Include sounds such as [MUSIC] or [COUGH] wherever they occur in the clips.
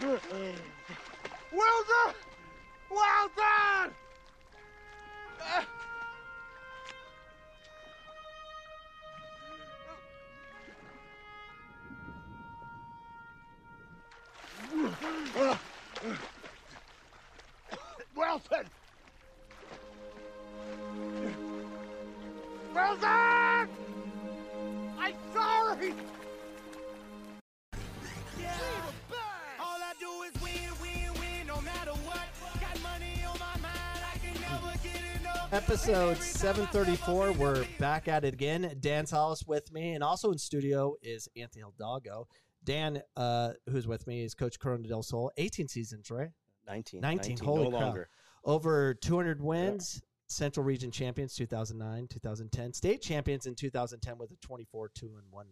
Well done! Well done! 734. We're back at it again. Dan Salas with me, and also in studio is Anthony Hidalgo. Dan, uh, who's with me, is Coach Corona del Sol. 18 seasons, right? 19. 19, holy no crap. longer. Over 200 wins. Central Region champions 2009, 2010. State champions in 2010 with a 24 2 and 1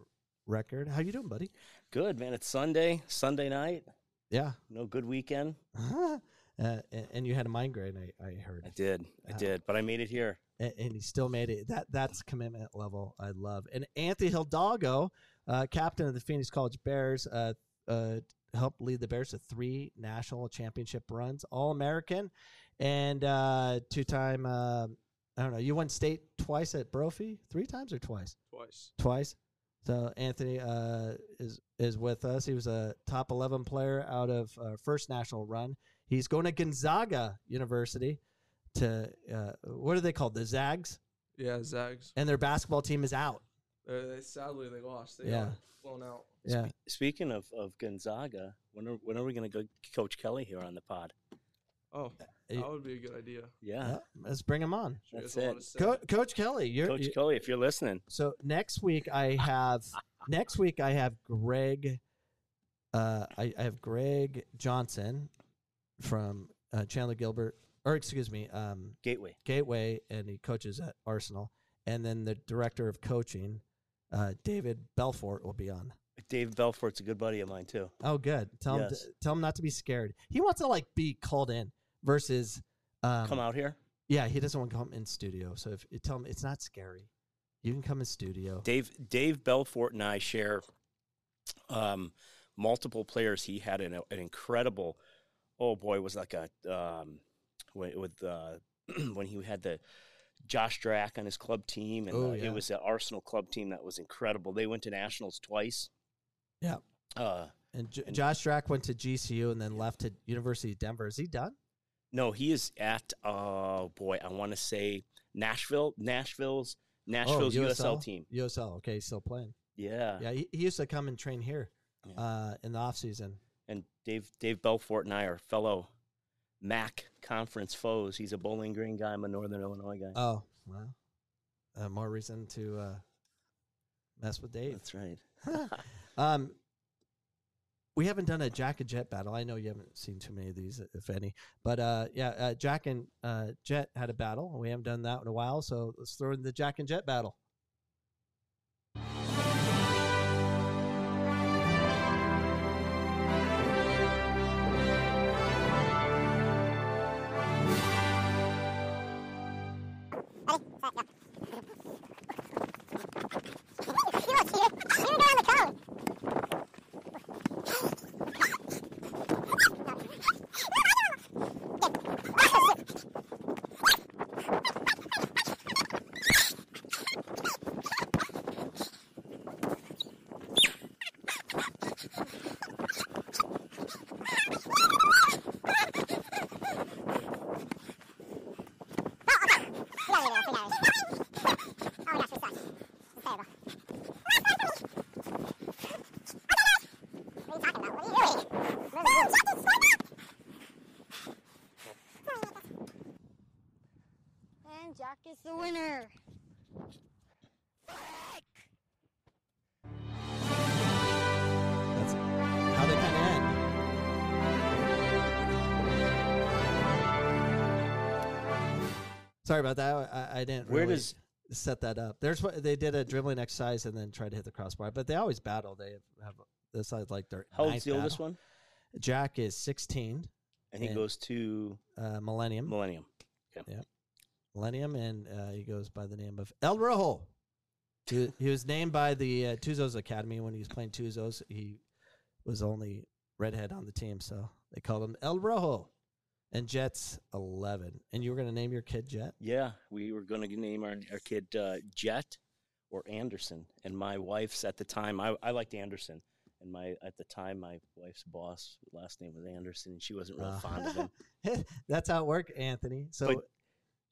record. How you doing, buddy? Good, man. It's Sunday, Sunday night. Yeah. No good weekend. [LAUGHS] uh, and, and you had a migraine, I, I heard. I did. I Uh, did. But I made it here. And, and he still made it. That that's commitment level I love. And Anthony Hidalgo, uh, captain of the Phoenix College Bears, uh, uh, helped lead the Bears to three national championship runs, All American, and uh, two time. Uh, I don't know. You won state twice at Brophy, three times or twice? Twice. Twice. So Anthony uh, is is with us. He was a top eleven player out of first national run. He's going to Gonzaga University to uh, what are they called? The Zags, Yeah, Zags. and their basketball team is out. Uh, they, sadly, they lost. They Yeah. got flown out. Yeah, Speaking of, of Gonzaga, when are, when are we going to go Coach Kelly here on the pod? Oh, that would be a good idea. Yeah. Yeah, let's bring him on. Sure That's has a lot it. Co- Coach Kelly, you're Coach you- Kelly, if you're listening, so next week I have next week I have Greg. Uh, I, I have Greg Johnson from uh, Chandler Gilbert, or excuse me, um, Gateway. Gateway, and he coaches at Arsenal. And then the director of coaching, uh, David Belfort, will be on. Dave Belfort's a good buddy of mine, too. Oh, good. Tell him, to, tell him not to be scared. He wants to like be called in versus, um, Come out here. Yeah, he doesn't want to come in studio. So if you tell him it's not scary, you can come in studio. Dave Dave Belfort and I share um, multiple players. He had an, an incredible, oh boy, was like a um, when, with uh, [CLEARS THROAT] when he had the Josh Drack on his club team, and Oh, uh, yeah. it was the Arsenal club team that was incredible. They went to nationals twice. Yeah. Uh, And, J- And- Josh Drack went to GCU and then left to University of Denver. Is he done? no, he is at oh boy, I want to say Nashville, Nashville's Nashville's USL team. USL. Okay, he's still playing. Yeah. Yeah, he, he used to come and train here Yeah. uh, in the off season. and Dave Dave Belfort and I are fellow MAC conference foes. He's a Bowling Green guy. I'm a Northern Illinois guy. Oh, well, uh, more reason to uh, mess with Dave. That's right. [LAUGHS] um, we haven't done a Jack and Jet battle. I know you haven't seen too many of these, if any. But uh, yeah, uh, Jack and uh, Jet had a battle. We haven't done that in a while, so let's throw in the Jack and Jet battle. Sorry about that. I, I didn't. Where really does- set that up? There's what they did a dribbling exercise and then tried to hit the crossbar, but they always battle. They have this is like their How old's the oldest one? Jack is 16, And he And- goes to uh, Millennium, Millennium. Millennium, and uh, he goes by the name of El Rojo. He, he was named by the uh, Tuzos Academy when he was playing Tuzos. He was only redhead on the team, so they called him El Rojo. And Jet's 11. And you were going to name your kid Jet? Yeah, we were going to name our, our kid uh, Jet or Anderson. And my wife's at the time, I, I liked Anderson. And my at the time, my wife's boss last name was Anderson, and she wasn't real Uh, fond of him. [LAUGHS] That's how it worked, Anthony. So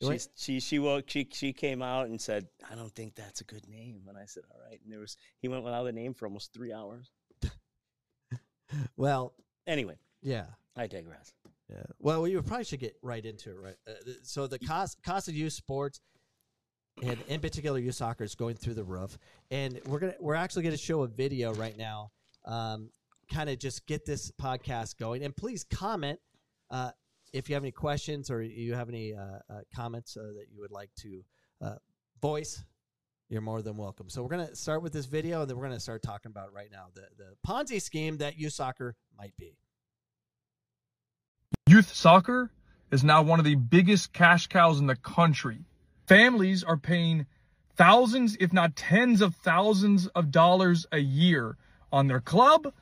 She's, she she woke she she came out and said, "I don't think that's a good name." And I said, "All right." And there was he went without a name for almost three hours. [LAUGHS] well, Anyway, yeah. I digress. Yeah. Well, we probably should get right into it, right? Uh, so the cost cost of youth sports, and in particular youth soccer, is going through the roof. And we're gonna we're actually gonna show a video right now, um, kind of just get this podcast going. And please comment uh, if you have any questions or you have any uh, uh, comments uh, that you would like to uh, voice. You're more than welcome. So we're gonna start with this video, and then we're gonna start talking about right now the the Ponzi scheme that youth soccer might be. Youth soccer is now one of the biggest cash cows in the country. Families are paying thousands, if not tens of thousands of dollars a year on their club,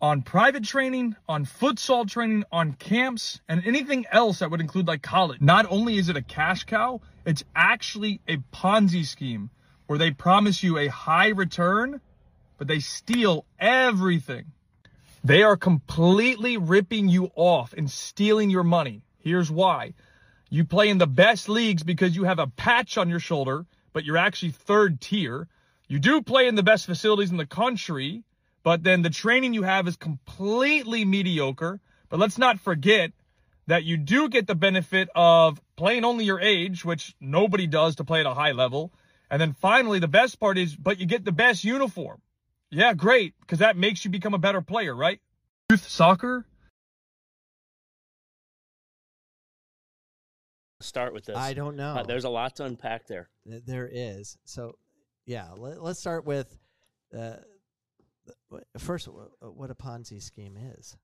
on private training, on futsal training, on camps, and anything else that would include like college. Not only is it a cash cow, it's actually a Ponzi scheme where they promise you a high return, but they steal everything. They are completely ripping you off and stealing your money. Here's why. You play in the best leagues because you have a patch on your shoulder, but you're actually third tier. You do play in the best facilities in the country, but then the training you have is completely mediocre. But let's not forget that you do get the benefit of playing only your age, which nobody does to play at a high level. And then finally, the best part is, but you get the best uniform. Yeah, great, because that makes you become a better player, right? Youth soccer Start with this. I don't know. Uh, there's a lot to unpack there. There is. So, yeah, let, us start with uh, first what a Ponzi scheme is.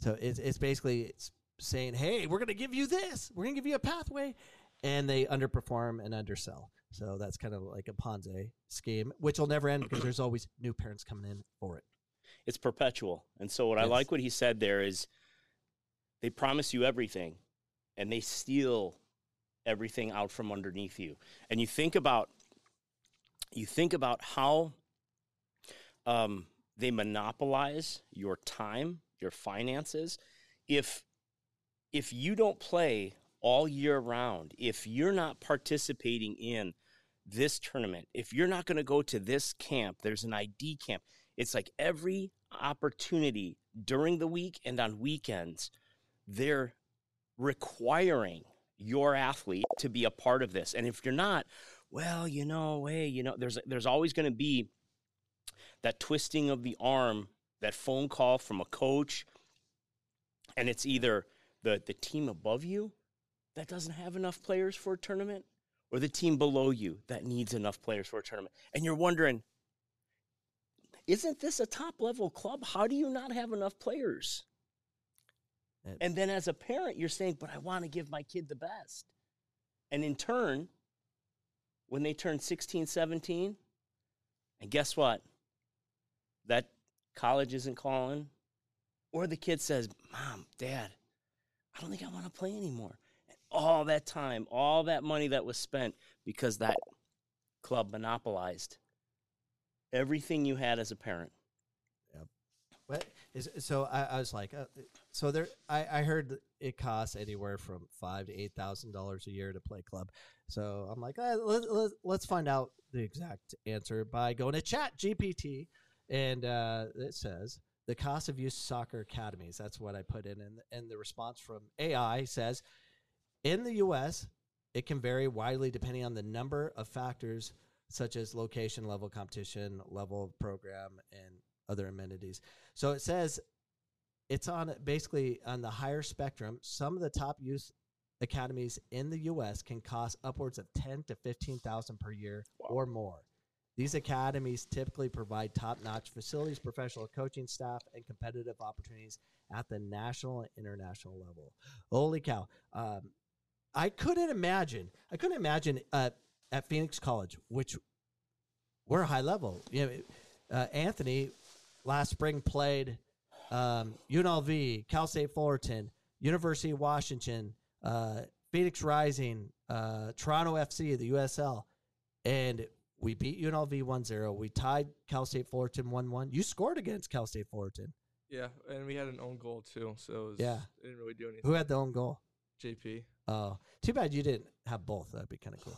So it's it's basically it's saying, "Hey, we're going to give you this. We're going to give you a pathway," and they underperform and undersell. So that's kind of like a Ponzi scheme, which will never end because there's always new parents coming in for it. It's perpetual. And so what I like what he said there is they promise you everything and they steal everything out from underneath you. And you think about you think about how um, they monopolize your time, your finances. If if you don't play all year round, if you're not participating in this tournament, if you're not going to go to this camp, there's an ID camp. It's like every opportunity during the week and on weekends, they're requiring your athlete to be a part of this. And if you're not, well, you know, hey, you know, there's there's always going to be that twisting of the arm, that phone call from a coach, and it's either the the team above you that doesn't have enough players for a tournament or the team below you that needs enough players for a tournament. And you're wondering, isn't this a top level club? How do you not have enough players? And then as a parent, you're saying, but I want to give my kid the best. And in turn, when they turn 16, 17, and guess what? That college isn't calling, or the kid says, Mom, Dad, I don't think I want to play anymore. And all that time, all that money that was spent because that club monopolized everything you had as a parent. What is so? I, I was like, uh, so there. I, I heard it costs anywhere from five to eight thousand dollars a year to play club. So I'm like, uh, let, let, let's find out the exact answer by going to Chat GPT, and uh, it says the cost of youth soccer academies. That's what I put in, and and the response from AI says, in the U.S. it can vary widely depending on the number of factors such as location, level competition, level of program, and other amenities. So it says it's on basically on the higher spectrum. Some of the top youth academies in the U.S. can cost upwards of ten to fifteen thousand per year or more. These academies typically provide top-notch facilities, professional coaching staff, and competitive opportunities at the national and international level. Holy cow! Um, I couldn't imagine. I couldn't imagine uh, at Phoenix College, which we're high level. You know, uh, Anthony last spring played um, UNLV, Cal State Fullerton, University of Washington, uh, Phoenix Rising, uh, Toronto FC, the USL, and we beat UNLV 1-0. We tied Cal State Fullerton 1-1. You scored against Cal State Fullerton. Yeah, and we had an own goal too, so it was, Yeah. it didn't really do anything. Who had the own goal? JP. Oh, too bad you didn't have both. That'd be kind of cool.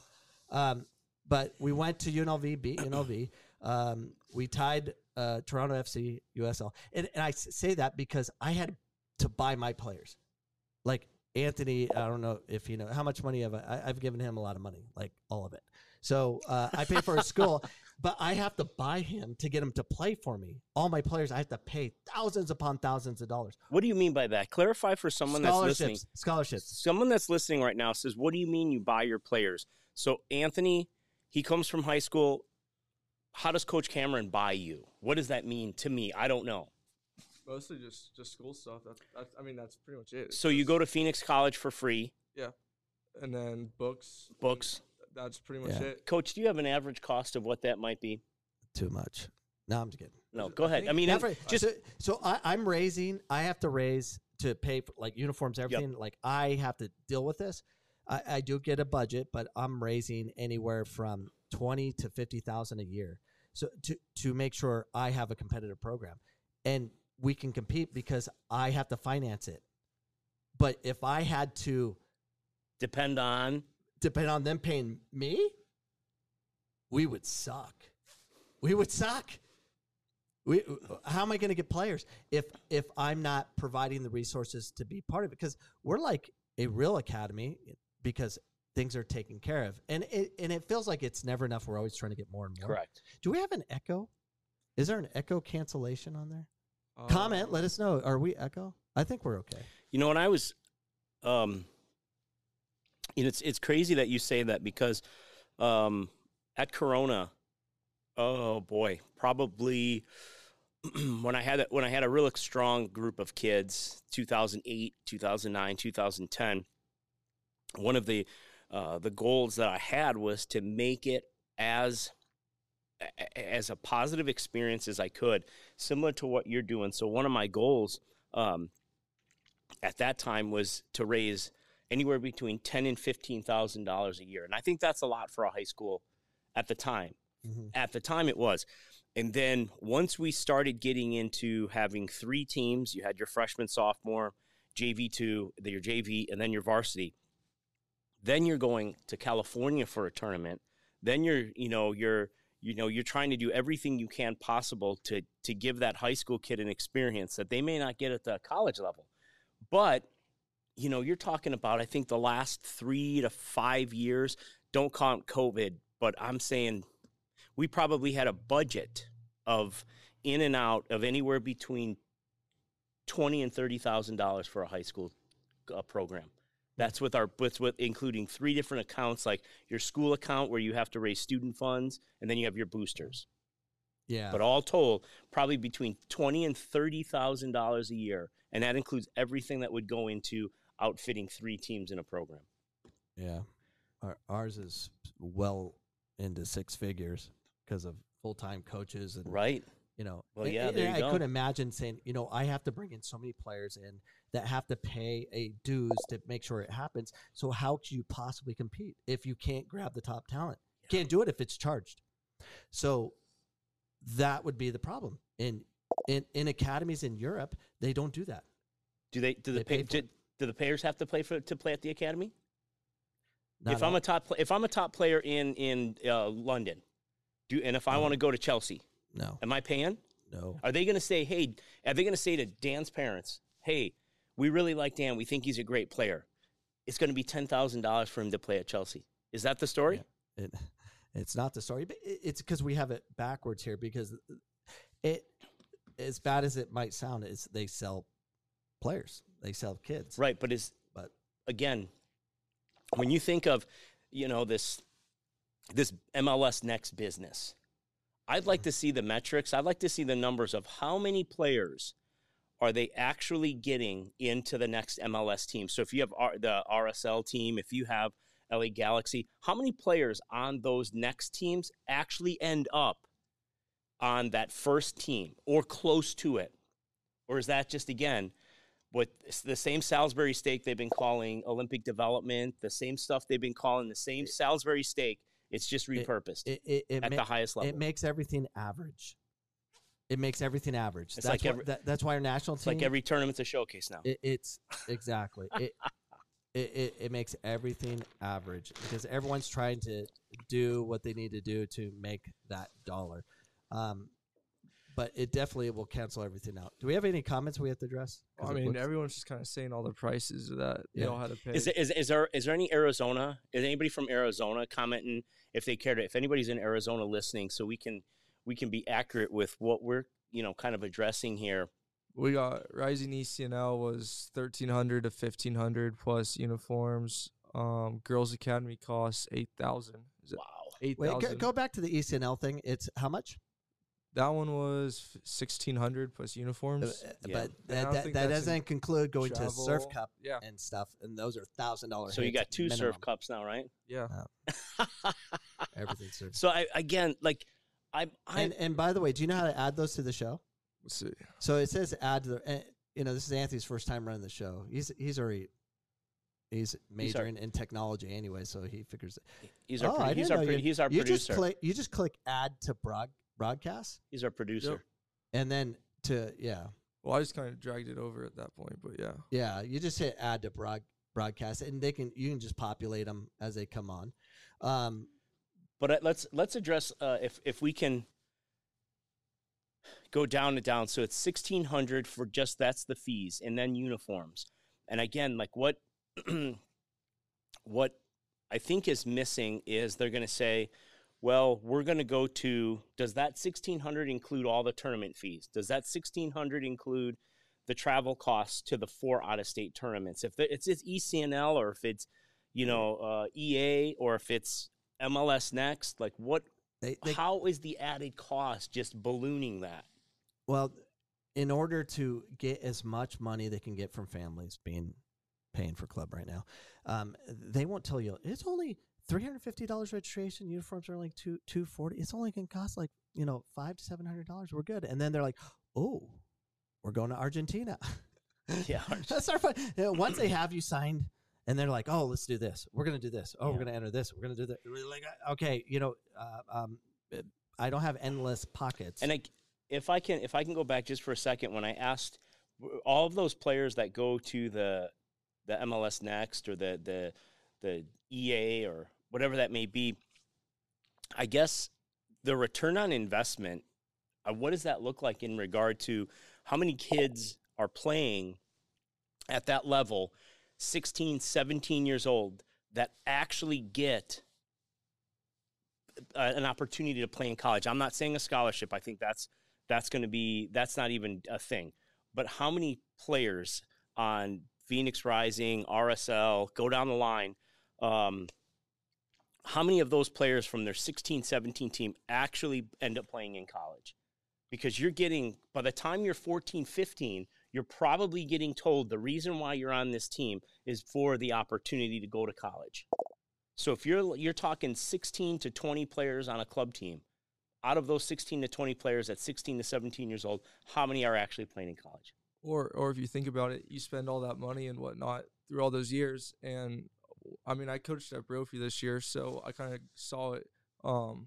Um, but we went to UNLV, beat [COUGHS] UNLV. Um, we tied uh, Toronto FC, USL, and, and I say that because I had to buy my players. Like Anthony, I don't know if you know how much money have I, I, I've given him a lot of money, like all of it. So uh, I pay for his school, [LAUGHS] but I have to buy him to get him to play for me. All my players, I have to pay thousands upon thousands of dollars. What do you mean by that? Clarify for someone that's listening. scholarships, scholarships. Someone that's listening right now says, "What do you mean you buy your players?" So Anthony, he comes from high school. How does Coach Cameron buy you? What does that mean to me? I don't know. Mostly just just school stuff. That's, that's I mean that's pretty much it. So you go to Phoenix College for free, Yeah, and then books. books. That's pretty much Yeah. it. Coach, do you have an average cost of what that might be? Too much. No, I'm just kidding. No, I go ahead. I mean, Never, just so, so I, I'm raising. I have to raise to pay for like uniforms, everything. Like I have to deal with this. I, I do get a budget, but I'm raising anywhere from twenty to fifty thousand a year. So to to make sure I have a competitive program, and we can compete because I have to finance it. But if I had to depend on. Depend on them paying me, we would suck. We would suck. We, how am I going to get players if if I'm not providing the resources to be part of it? Because we're like a real academy because things are taken care of, and it and it feels like it's never enough. We're always trying to get more and more. Correct. Do we have an echo? Is there an echo cancellation on there? Um, Comment. Let us know. Are we echo? I think we're okay. You know, when I was, um, it's it's crazy that you say that because, um, at Corona, oh boy, probably [CLEARS THROAT] when I had a, when I had a real strong group of kids, 2008, 2009, 2010. One of the uh, the goals that I had was to make it as as a positive experience as I could, similar to what you're doing. So one of my goals um, at that time was to raise anywhere between ten and fifteen thousand dollars a year, and I think that's a lot for a high school at the time. Mhm. At the time, it was. And then once we started getting into having three teams, you had your freshman, sophomore, JV two, your JV, and then your varsity. Then you're going to California for a tournament. Then you're, you know, you're, you know, you're trying to do everything you can possible to to give that high school kid an experience that they may not get at the college level. But, you know, you're talking about I think the last three to five years. Don't count COVID, but I'm saying we probably had a budget of in and out of anywhere between twenty and thirty thousand dollars for a high school uh, program. That's with our with with including three different accounts, like your school account where you have to raise student funds, and then you have your boosters. Yeah. But all told, probably between twenty and thirty thousand dollars a year, and that includes everything that would go into outfitting three teams in a program. Yeah, Our, ours is well into six figures because of full time coaches and Right? you know. Well, and- yeah, and you I go. couldn't imagine saying, you know, I have to bring in so many players in that have to pay a dues to make sure it happens. So how could you possibly compete if you can't grab the top talent? Can't do it if it's charged. So that would be the problem. In in in academies in Europe, they don't do that. Do they? Do the They pay pay, for do. Do the players have to play for to play at the academy? Not if I'm a top if I'm a top player in in uh, London, do and if I Uh-huh. want to go to Chelsea, no, am I paying? no. Are they going to say, "Hey"? Are they going to say to Dan's parents, "Hey, we really like Dan. We think he's a great player. It's going to be ten thousand dollars for him to play at Chelsea." Is that the story? Yeah. it [LAUGHS] it's not the story but it's because we have it backwards here because it as bad as it might sound is they sell players they sell kids Right, but is but again, when you think of, you know, this this MLS next business, I'd like to see the metrics. I'd like to see the numbers of how many players are they actually getting into the next MLS team. So if you have R, the RSL team, if you have LA Galaxy, how many players on those next teams actually end up on that first team or close to it? or is that just again it's the same Salisbury steak they've been calling Olympic development, the same stuff they've been calling the same Salisbury steak. It's just repurposed It it, it, at ma- the highest level. it makes everything average. It makes everything average. It's that's like why, every- that, that's why our national it's team. like every tournament's a showcase now. It, it's exactly it, it, it. It makes everything average because everyone's trying to do what they need to do to make that dollar. Um, but it definitely will cancel everything out. Do we have any comments we have to address? 'Cause I mean, looks- everyone's just kind of saying all the prices that they Yeah. all had to pay. Is, there- is, is there is there any Arizona? Is anybody from Arizona commenting if they care to? If anybody's in Arizona listening, so we can we can be accurate with what we're you know kind of addressing here. we got Rising E ECNL was thirteen hundred to fifteen hundred plus uniforms. Um, Girls Academy costs eight thousand. Is it Wow. eight Wait, go, go back to the E ECNL thing. It's how much? That one was sixteen hundred plus Uh, uniforms. uh, Yeah. But that, that, that doesn't conclude going to Surf. Cup Yeah, and stuff, and those are thousand dollars. So you got two surf cups now, right? yeah. [LAUGHS] Everything surf. so I again like I I And and by the way, do you know how to add those to the show? Let's see. So it says add to the. eh, You know, this is Anthony's first time running the show. He's he's already he's majoring in technology anyway, so he figures. It. he's our Oh, pro- he's our know pro- you- he's our you just producer. click you just click add to broad broadcast, He's our producer. and then to yeah Well, I just kind of dragged it over at that point, but yeah. yeah you just hit add to broad broadcast, and they can you can just populate them as they come on. Um, But uh, let's let's address uh, if if we can go down and down. So it's sixteen hundred for just that's the fees, and then uniforms. And again, like what [CLEARS THROAT] what I think is missing is they're going to say, well, we're going to go to. Does that sixteen hundred include all the tournament fees? Does that sixteen hundred include the travel costs to the four out of state tournaments? If it's it's ECNL or if it's you know uh, EA or if it's MLS next, like what? they, they how is the added cost just ballooning that? Well, in order to get as much money they can get from families being paying for club right now, um, they won't tell you it's only three hundred fifty dollars registration. Uniforms are like two two forty. It's only going to cost like you know five to seven hundred dollars. We're good. And then they're like, oh, we're going to Argentina. [LAUGHS] Yeah, [LAUGHS] that's our fun. You know, once they have you signed. And they're like, "Oh, let's do this. We're gonna do this. Oh, we're gonna enter this. We're gonna do that." We're like, okay, you know, uh, um, I don't have endless pockets. And I, if I can, if I can go back just for a second, when I asked all of those players that go to the the MLS Next or the the the EA or whatever that may be, I guess the return on investment. Uh, what does that look like in regard to how many kids are playing at that level, 16, 17 years old, that actually get uh, an opportunity to play in college. I'm not saying a scholarship. I think that's that's going to be that's not even a thing. But how many players on Phoenix Rising, RSL, go down the line? Um, how many of those players from their 16, 17 team actually end up playing in college? Because you're getting, by the time you're 14, 15, you're probably getting told the reason why you're on this team is for the opportunity to go to college. So if you're you're talking 16 to 20 players on a club team, out of those 16 to 20 players at 16 to 17 years old, how many are actually playing in college? Or or if you think about it, you spend all that money and whatnot through all those years. And I mean, I coached at Brophy this year, so I kind of saw it. Um,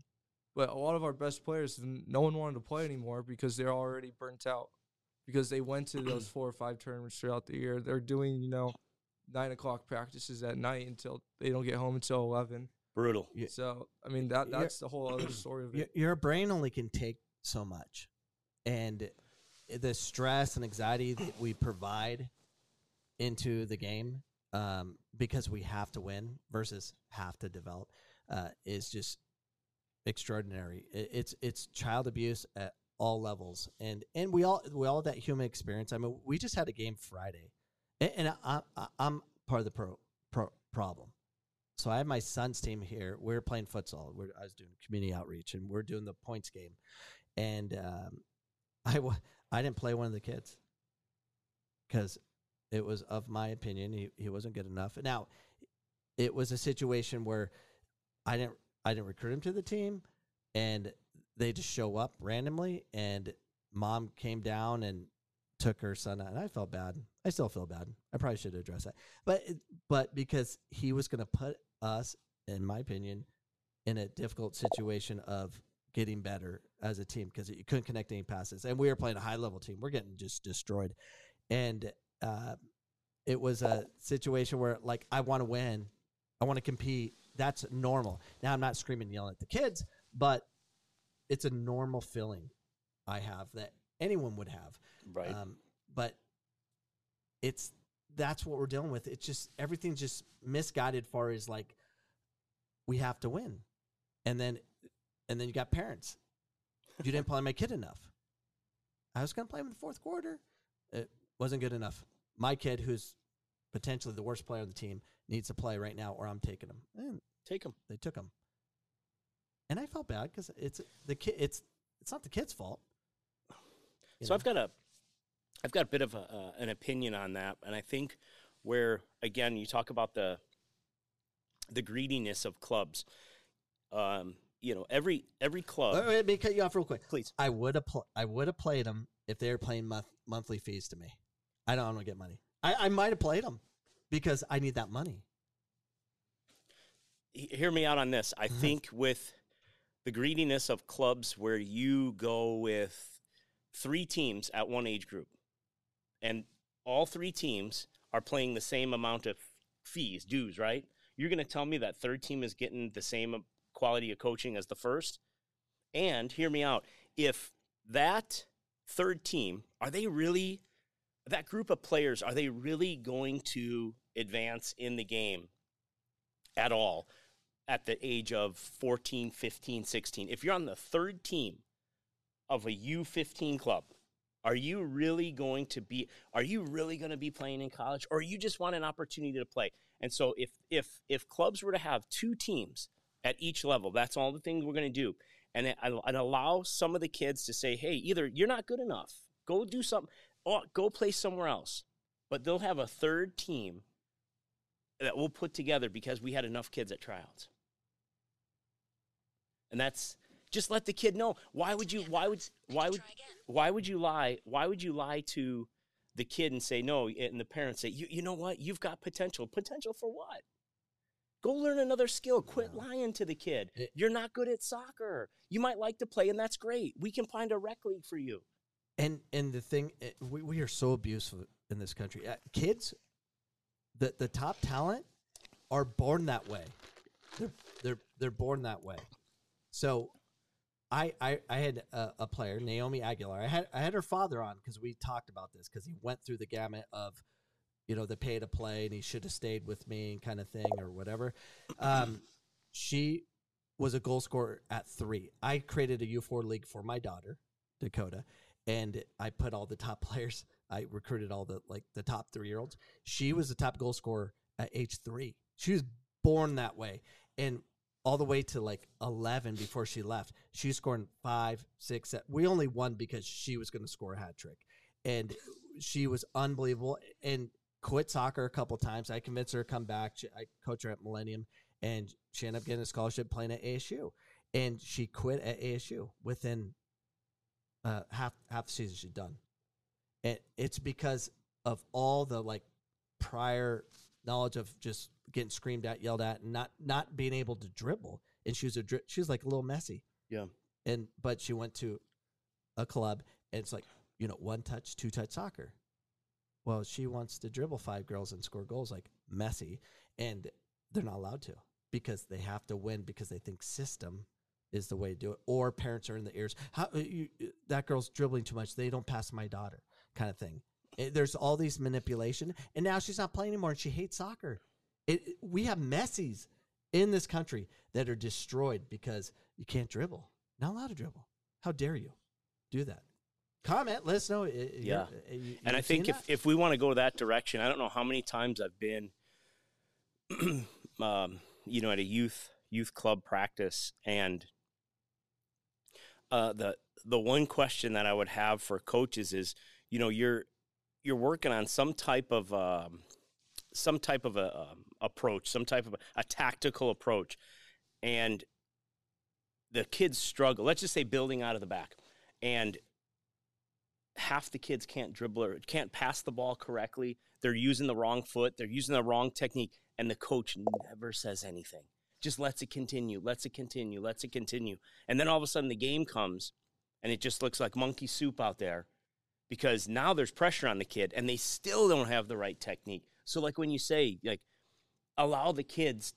but a lot of our best players, no one wanted to play anymore because they're already burnt out because they went to those [CLEARS THROAT] four or five tournaments throughout the year. They're doing you know nine o'clock practices at night until they don't get home until eleven. Brutal. Yeah. So I mean that You're- that's the whole other [CLEARS THROAT] story of it. your brain only can take so much and the stress and anxiety that we provide into the game um, because we have to win versus have to develop uh, is just extraordinary it, it's it's child abuse at all levels and and we all we all have that human experience i mean we just had a game friday and, and I, i'm part of the pro, pro problem so I have my son's team here. We're playing futsal. We're, I was doing community outreach, and we're doing the points game. And um, [LAUGHS] I wa- I didn't play one of the kids because it was of my opinion he, he wasn't good enough. Now, it was a situation where I didn't I didn't recruit him to the team, and they just show up randomly. And mom came down and took her son out, and I felt bad. I still feel bad. I probably should address that, but but because he was going to put us, in my opinion, in a difficult situation of getting better as a team because you couldn't connect any passes, and we were playing a high level team. We're getting just destroyed, and uh, it was a situation where like I want to win, I want to compete. That's normal. Now I'm not screaming, and yelling at the kids, but it's a normal feeling I have that anyone would have. Right. Um, but it's that's what we're dealing with. It's just everything's just misguided. Far as like we have to win, and then and then you got parents. You didn't play my kid enough. I was going to play him in the fourth quarter. It wasn't good enough. My kid, who's potentially the worst player on the team, needs to play right now, or I'm taking him. And Take him. they took him, and I felt bad because it's the kid. It's it's not the kid's fault. you So know? I've got a, I've got a bit of a, uh, an opinion on that, and I think where again you talk about the, the greediness of clubs. Um, you know, every every club. Wait, wait, let me cut you off real quick. Please. I would have pl- I would have played them if they were playing month- monthly fees to me. I don't want to get money. I, I might have played them because I need that money. hear me out on this. I mm-hmm. think with the greediness of clubs where you go with three teams at one age group, and all three teams are playing the same amount of fees, dues, right? You're going to tell me that third team is getting the same quality of coaching as the first? And hear me out. If that third team, are they really, that group of players, are they really going to advance in the game at all at the age of 14, 15, 16? If you're on the third team of a U15 club, are you really going to be are you really going to be playing in college or you just want an opportunity to play? And so if if if clubs were to have two teams at each level, that's all the things we're going to do. And and allow some of the kids to say, "Hey, either you're not good enough. Go do something or go play somewhere else." But they'll have a third team that we'll put together because we had enough kids at tryouts. And that's just let the kid know. Why would you why would why would why would you lie? Why would you lie to the kid and say no and the parents say, "You you know what? You've got potential. Potential for what?" Go learn another skill. Quit lying to the kid. You're not good at soccer. You might like to play and that's great. We can find a rec league for you. And and the thing eh, we, we are so abusive in this country. Uh, kids, the the top talent are born that way. They're they're they're born that way. So, I I, I had a, a player Naomi Aguilar. I had I had her father on because we talked about this because he went through the gamut of, you know, the pay to play and he should have stayed with me and kind of thing or whatever. Um, she was a goal scorer at three. I created a U four league for my daughter Dakota and I put all the top [LAUGHS] players. I recruited all the like the top three year olds. She was the top goal scorer at age three. She was born that way, and all the way to like eleven before she left, she scoring five, six. Seven. We only won because she was going to score a hat trick, and she was unbelievable. And quit soccer a couple times. I convinced her to come back. She, I coached her at Millennium, and she ended up getting a scholarship playing at ASU. And she quit at ASU within uh, half half the season she's done. And it's because of all the like prior knowledge of just getting screamed at, yelled at, and not not being able to dribble. And she was a dri- she was like a little Messi. Yeah. And but she went to a club, and it's like you know one touch, two touch soccer. Well, she wants to dribble five girls and score goals like Messi, and they're not allowed to because they have to win because they think system is the way to do it. Or parents are in the ears. How uh, you, uh, that girl's dribbling too much? They don't pass my daughter, kind of thing. There's all these manipulation, and now she's not playing anymore, and she hates soccer. It, we have Messies in this country that are destroyed because you can't dribble. Not allowed to dribble. How dare you do that? Comment. Let us know. uh, Yeah. uh, you- And I think if, that? if we want to go that direction, I don't know how many times I've been, [CLEARS THROAT] um, you know, at a youth youth club practice, and uh, the the one question that I would have for coaches is, you know, you're you're working on some type of um, some type of a um, approach, some type of a, a tactical approach, and the kids struggle. Let's just say building out of the back, and half the kids can't dribble or can't pass the ball correctly. They're using the wrong foot. They're using the wrong technique, and the coach never says anything. Just lets it continue, lets it continue, lets it continue, and then all of a sudden the game comes, and it just looks like monkey soup out there because now there's pressure on the kid, and they still don't have the right technique. So, like when you say, like, allow the kids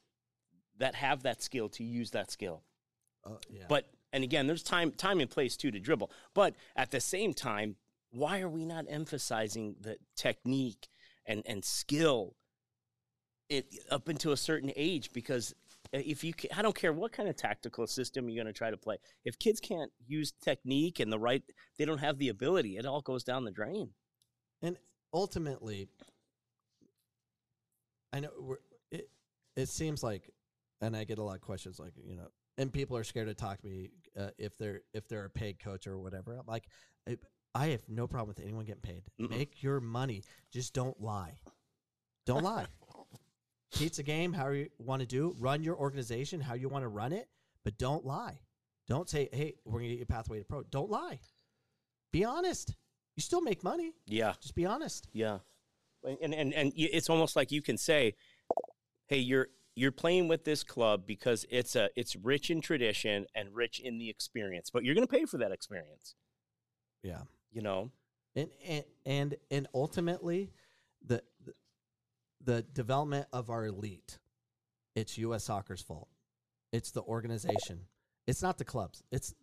that have that skill to use that skill. Uh, yeah. But and again, there's time time and place too to dribble. But at the same time, why are we not emphasizing the technique and and skill it up into a certain age? Because if you, ca- I don't care what kind of tactical system you're going to try to play. If kids can't use technique and the right, they don't have the ability. It all goes down the drain. And ultimately, I know we're, it. It seems like, and I get a lot of questions like you know, and people are scared to talk to me uh, if they're if they're a paid coach or whatever. I'm like, I, I have no problem with anyone getting paid. Mm-mm. Make your money. Just don't lie. Don't lie. [LAUGHS] The game how you want to do. Run your organization how you want to run it, but don't lie. Don't say, "Hey, we're gonna get you a pathway to pro." Don't lie. Be honest. You still make money. Yeah. Just be honest. Yeah, and and and it's almost like you can say, "Hey, you're you're playing with this club because it's a it's rich in tradition and rich in the experience, but you're going to pay for that experience." Yeah. You know, and and and, and ultimately the, the development of our elite it's U.S. soccer's fault. It's the organization. It's not the clubs. It's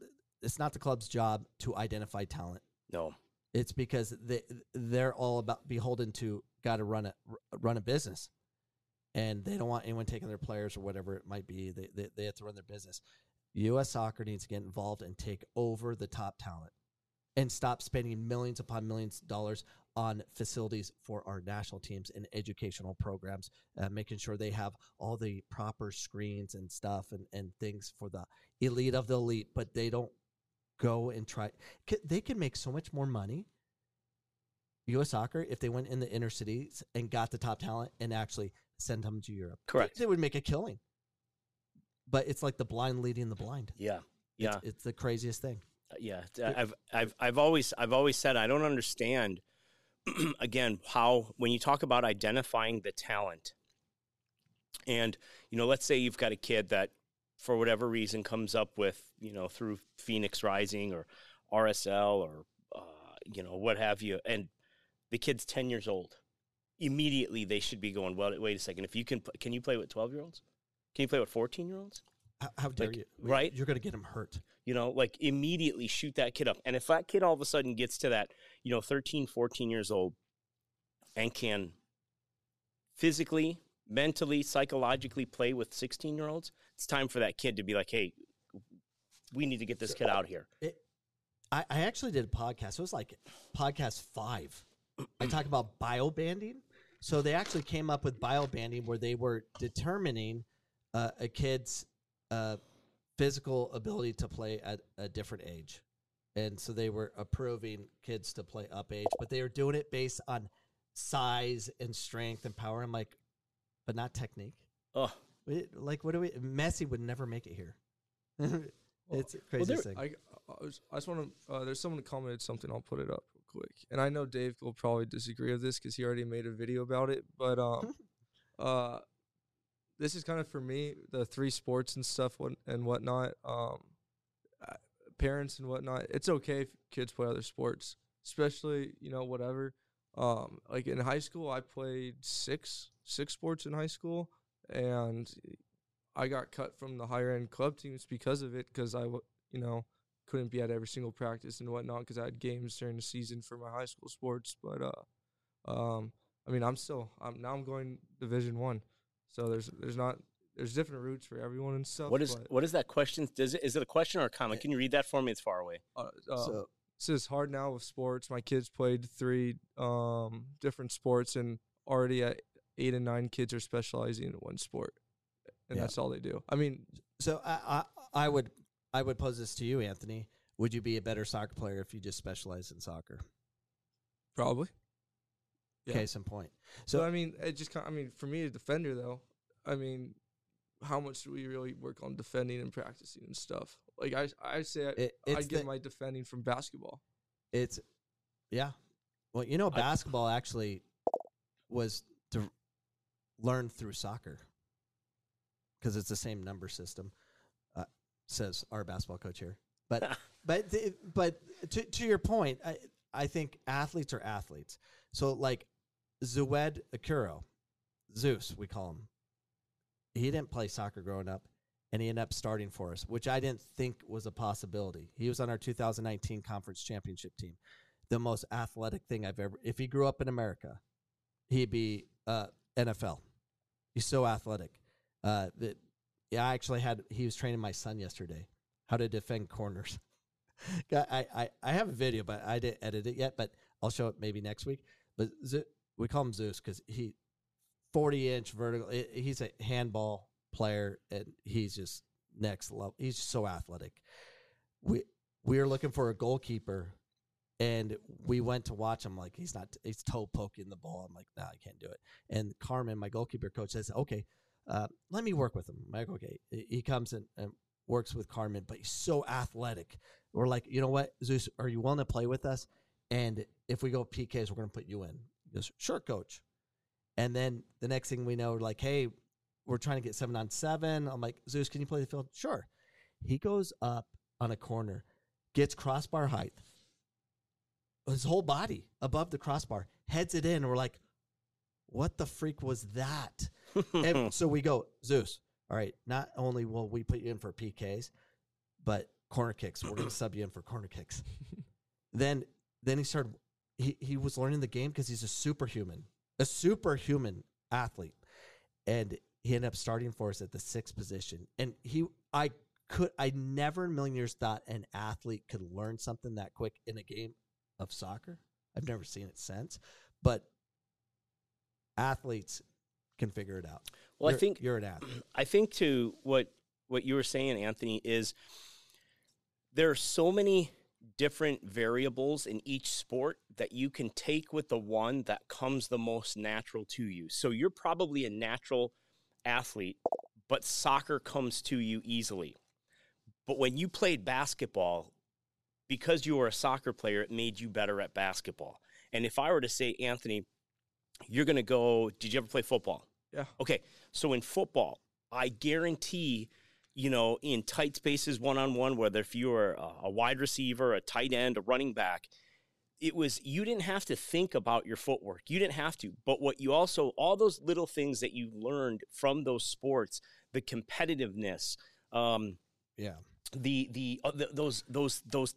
it's not the club's job to identify talent. No, it's because they they're all about beholden to got to run a run a business. And they don't want anyone taking their players or whatever it might be. They, they, they have to run their business. U.S. soccer needs to get involved and take over the top talent and stop spending millions upon millions of dollars on facilities for our national teams and educational programs, uh, making sure they have all the proper screens and stuff and, and things for the elite of the elite, but they don't go and try. They can make so much more money, U.S. soccer, if they went in the inner cities and got the top talent and actually send them to Europe. Correct. They would make a killing. But it's like the blind leading the blind. yeah, yeah. It's, it's the craziest thing. Uh, yeah i've i've i've always i've always said i don't understand [CLEARS THROAT] again how when you talk about identifying the talent and you know let's say you've got a kid that for whatever reason comes up with you know through phoenix rising or rsl or uh, you know what have you and the kid's 10 years old immediately they should be going well wait a second. If you can can you play with 12 year olds can you play with 14 year olds How, how dare Like, you? right? You're going to get him hurt. you know like immediately shoot that kid up and if that kid all of a sudden gets to that you know 13 14 years old and can physically mentally psychologically play with 16 year olds it's time for that kid to be like hey we need to get this kid out here It, I, I actually did a podcast. It was like podcast five. I talk about bio banding. So they actually came up with bio banding where they were determining uh, a kid's uh, physical ability to play at a different age. And so they were approving kids to play up age, but they were doing it based on size and strength and power. I'm like, but not technique. oh Like, what do we? Messi would never make it here. it's Well, crazy there- thing. I, I, was- I just want to. Uh, there's someone who commented something. I'll put it up real quick. And I know Dave will probably disagree with this because he already made a video about it. But um, [LAUGHS] uh, this is kind of for me the three sports and stuff and whatnot. Um, uh, parents and whatnot. It's okay if kids play other sports, especially you know whatever. Um, like in high school, I played six six sports in high school, and I got cut from the higher end club teams because of it. Because I you know, couldn't be at every single practice and whatnot because I had games during the season for my high school sports. But uh, um, I mean, I'm still I'm now I'm going Division One, so there's there's not there's different routes for everyone and stuff. what is but, what is that question does it is it a question or a comment can you read that for me it's far away uh, uh, so, it says hard now with sports. My kids played three um, different sports, and already at eight and nine kids are specializing in one sport, and Yeah. that's all they do. I mean, So I, I I would I would pose this to you, Anthony. Would you be a better soccer player if you just specialized in soccer? probably. Yeah. Case in point. So So I mean, it just kind. I mean, for me, a defender though, I mean, how much do we really work on defending and practicing and stuff? Like I, I say, I, It- I get the- my defending from basketball. it's Yeah. Well, you know, I- basketball actually was to learn through soccer because it's the same number system. Uh, says our basketball coach here. But [LAUGHS] but the, but to to your point, I I think athletes are athletes. So like Zued Akuro, Zeus, we call him. He didn't play soccer growing up, and he ended up starting for us, which I didn't think was a possibility. He was on our 2019 conference championship team. The most athletic thing I've ever. If he grew up in America, he'd be uh, NFL. He's so athletic. Uh, that yeah, I actually had. He was training my son yesterday how to defend corners. [LAUGHS] I, I I have a video, but I didn't edit it yet. But I'll show it maybe next week. But we call him Zeus because he forty inch vertical. He's a handball player, and he's just next level. He's so athletic. We we were looking for a goalkeeper, and we went to watch him. Like he's not. He's toe poking the ball. I'm like, nah, I can't do it. And Carmen, my goalkeeper coach, says, okay, uh, let me work with him. I'm like, okay. He- comes in and works with Carmen, but he's so athletic. We're like, you know what, Zeus, are you willing to play with us? And if we go PKs, we're going to put you in. Goes, sure, coach. And then the next thing we know, we're like, hey, we're trying to get seven on seven. I'm like, Zeus, can you play the field? Sure. He goes up on a corner, gets crossbar height, his whole body above the crossbar, heads it in. We're like, what the freak was that? [LAUGHS] and so we go, Zeus. All right, not only will we put you in for PKs, but corner kicks. We're going to sub you in for corner kicks. [LAUGHS] then, then he started. He he was learning the game because he's a superhuman, a superhuman athlete, and he ended up starting for us at the sixth position. And he, I could, I never in a million years thought an athlete could learn something that quick in a game of soccer. I've never seen it since, but athletes can figure it out. Well, I You're- think you're an athlete. [CLEARS THROAT] I think to what what you were saying, Anthony, is there are so many different variables in each sport that you can take with the one that comes the most natural to you. So you're probably a natural athlete, but soccer comes to you easily. But when you played basketball, because you were a soccer player, it made you better at basketball. And if I were to say, Anthony, you're going to go, did you ever play football? Yeah. Okay. So in football, I guarantee, you know, in tight spaces, one on one, whether if you were a, wide receiver, a tight end, a running back, it was, you didn't have to think about your footwork. You didn't have to. But what you also, all those little things that you learned from those sports, the competitiveness, um, Yeah. the the, uh, the those those those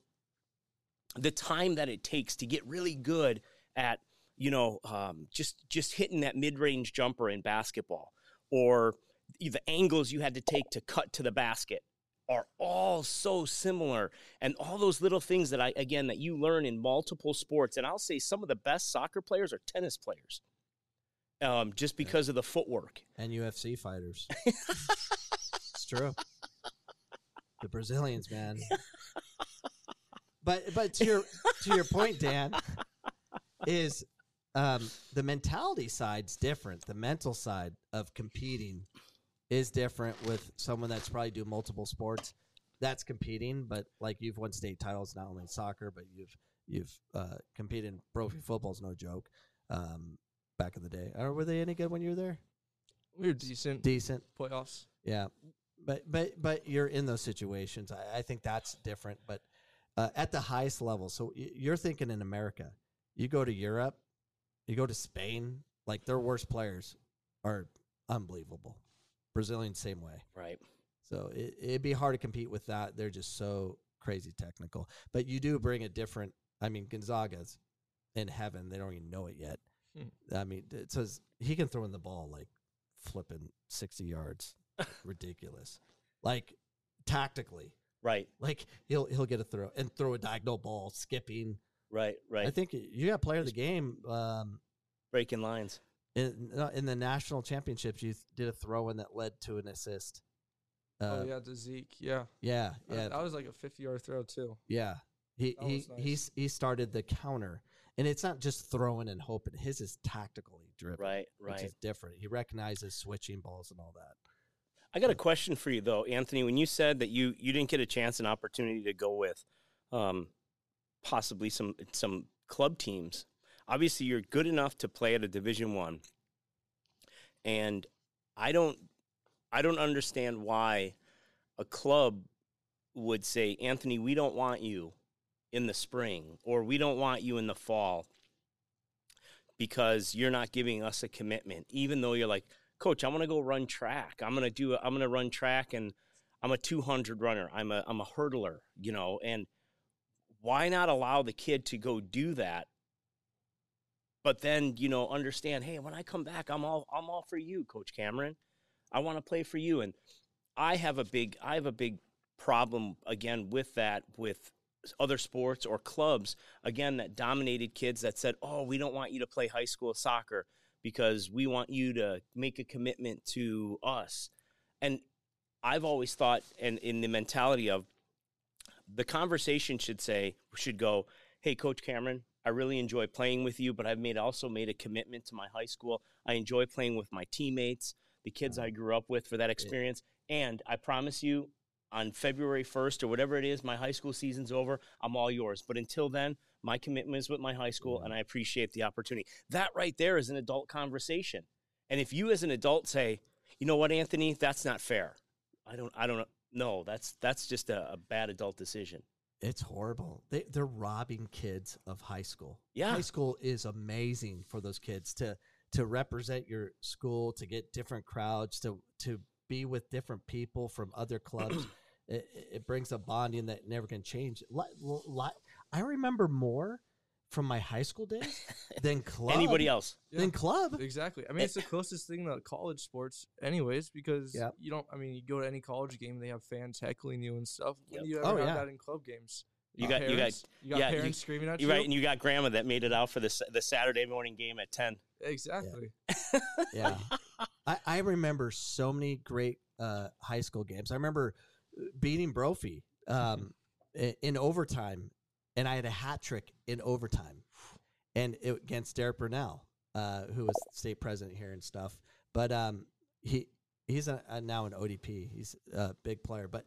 the time that it takes to get really good at you know um, just just hitting that mid range jumper in basketball or the angles you had to take to cut to the basket are all so similar and all those little things that I again that you learn in multiple sports and I'll say some of the best soccer players are tennis players um, just because of the footwork and UFC fighters. [LAUGHS] it's true. The Brazilians, man. But but to your to your point, Dan, is um, the mentality side's different. The mental side of competing is different with someone that's probably do multiple sports. That's competing, but like you've won state titles not only in soccer, but you've you've uh, competed in trophy football's no joke. Um, back in the day, or were they any good when you were there? We were decent Decent. playoffs. Yeah, but but but you're in those situations. I, I think that's different. But uh, at the highest level, so y- you're thinking in America, you go to Europe, you go to Spain, like their worst players are unbelievable. Brazilians same way. right So it, it'd be hard to compete with that. They're just so crazy technical. But you do bring a different. I mean, Gonzaga's in heaven. They don't even know it yet. Hmm. I mean, it says he can throw in the ball like flipping sixty yards. [LAUGHS] Ridiculous. Like tactically, right like he'll he'll get a throw and throw a diagonal ball, skipping. right right I think you got player of the game. Um, breaking lines in uh, in the national championships, you did a throw in that led to an assist. Uh, oh yeah, to Zeke. Yeah. yeah, Yeah. yeah. That was like a 50 yard throw too. Yeah. He That he nice. he's he started the counter. And it's not just throwing and hoping. His is tactically driven. right Right. Which is different. He recognizes switching balls and all that. I got a question for you though, Anthony. When you said that you you didn't get a chance, an opportunity to go with, um, possibly some some club teams. Obviously, you're good enough to play at a Division One, and I don't, I don't understand why a club would say, Anthony, we don't want you in the spring, or we don't want you in the fall because you're not giving us a commitment, even though you're like, Coach, I'm gonna go run track. I'm gonna do. I'm gonna run track, and I'm a 200 runner. I'm a I'm a hurdler, you know. And why not allow the kid to go do that? But then you know, understand. Hey, when I come back, I'm all I'm all for you, Coach Cameron. I want to play for you, and I have a big I have a big problem again with that with other sports or clubs again that dominated kids that said, "Oh, we don't want you to play high school soccer because we want you to make a commitment to us." And I've always thought and in the mentality of the conversation should say should go, "Hey coach Cameron, I really enjoy playing with you, but I've made also made a commitment to my high school. I enjoy playing with my teammates, the kids I mm-hmm. grew up with for that experience, and I promise you on February 1st or whatever it is, my high school season's over. I'm all yours. But until then, my commitment is with my high school, and mm-hmm. I appreciate the opportunity. That right there is an adult conversation. And if you, as an adult, say, "You know what, Anthony, that's not fair," I don't, I don't know. That's that's just a, a bad adult decision. It's horrible. They they're robbing kids of high school. Yeah. high school is amazing for those kids to to represent your school, to get different crowds, to to be with different people from other clubs. [CLEARS THROAT] it, it brings a bonding that never can change. I remember more from my high school days [LAUGHS] than club. Anybody else? Than club. Exactly. I mean, it's the [LAUGHS] closest thing to college sports, anyways, because Yep. you don't. I mean, you go to any college game, they have fans heckling you and stuff. When Yep. do you ever Oh, have yeah. that in club games? You got- you got- you got yeah, you- parents screaming at You're right, and you got grandma that made it out for the the Saturday morning game at ten. exactly. yeah. I, I remember so many great uh, high school games. I remember uh, beating Brophy um, [LAUGHS] i- in overtime, and I had a hat trick in overtime, and it, against Derek Burnell, uh, who was state president here and stuff. But um, he he's a, a, now an ODP. He's a big player. But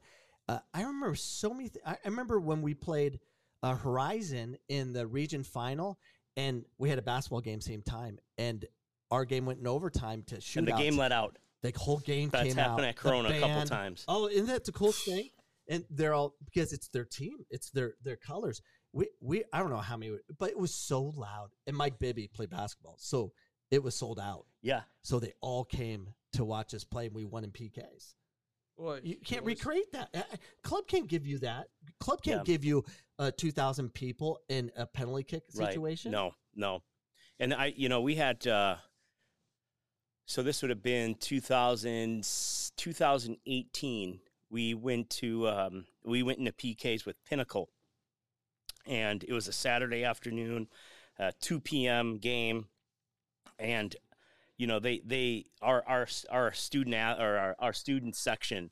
uh, I remember so many. Th- I, I remember when we played uh, Horizon in the region final, and we had a basketball game same time, and our game went in overtime to shoot. And the game let out. the whole game That's came happened out. at Corona a couple times. Oh, isn't that the coolest thing? And they're all because it's their team, it's their their colors. We we I don't know how many, but it was so loud. And Mike Bibby played basketball, so it was sold out. Yeah, So they all came to watch us play, and we won in PKs. Well, You can't was- recreate that. Club can't give you that. Club can't Yeah. give you uh, two thousand people in a penalty kick right. situation. No, no. And I, you know, we had. uh So this would have been 2000, 2018. We went to um, we went into PKs with Pinnacle, and it was a Saturday afternoon, uh, 2 p.m. game, and you know they they our our our student or our, our student section.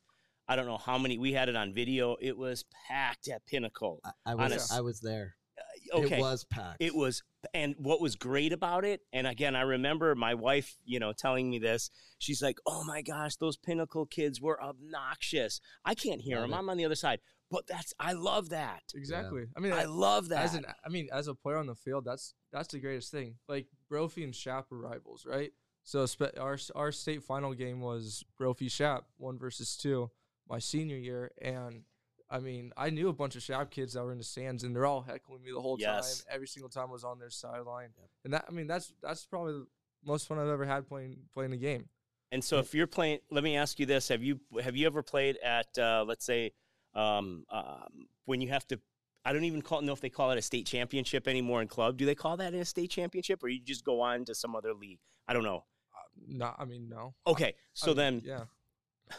I don't know how many we had it on video. It was packed at Pinnacle. I, I was a I was there. Okay, It was packed. it was, and what was great about it, and again, I remember my wife, you know, telling me this. She's like, "Oh my gosh, those Pinnacle kids were obnoxious. I can't hear Love them. it. I'm on the other side." But that's, I love that. Exactly. I mean, I love that. as an, I mean, as a player on the field, that's that's the greatest thing. Like Brophy and Shap are rivals, right? So spe- our our state final game was Brophy Shap one versus two, my senior year, and I mean, I knew a bunch of Shap kids that were in the stands, and they're all heckling me the whole Yes. time. Every single time I was on their sideline, and that I mean, that's that's probably the most fun I've ever had playing playing the game. And so, if you're playing, let me ask you this: Have you have you ever played at, uh, let's say, um, um, when you have to? I don't even call, know if they call it a state championship anymore in club. Do they call that a state championship, or you just go on to some other league? I don't know. Not, I mean, no. Okay, I so mean, then, yeah. [LAUGHS]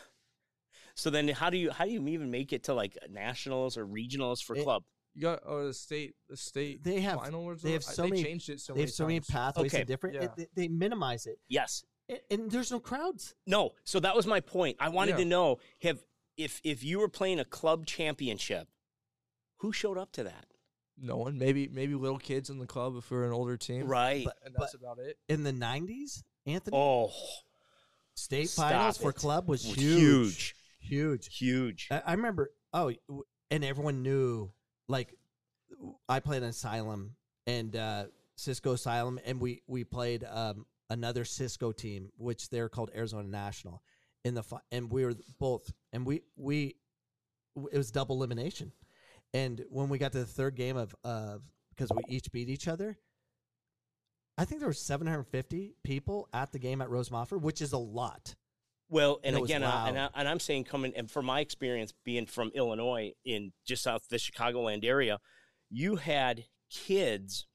so then, how do you how do you even make it to like nationals or regionals for It- club? You got oh the state the state They have- final was they have I- so they many- changed it so they many have so many pathways Okay. different. Yeah. it- they, they minimize it, Yes. and, and there's no crowds. No. So that was my point. I wanted Yeah. to know have if if you were playing a club championship, who showed up to that? No one. Maybe maybe little kids in the club if we're an older team. Right. But- And that's about it. In the '90s, Anthony, oh, state stop finals for club was was huge, huge. huge. I, I remember. Oh, and everyone knew. Like, I played an asylum, and uh, Cisco Asylum, and we we played um, another Cisco team, which they're called Arizona National, in the fi- and we were both, and we we it was double elimination, and when we got to the third game of of because we each beat each other. I think there were 750 people at the game at Rose Mofford, which is a lot. Well, and And again, I, and. I, and I'm saying coming, and from my experience being from Illinois in just south the Chicagoland area, you had kids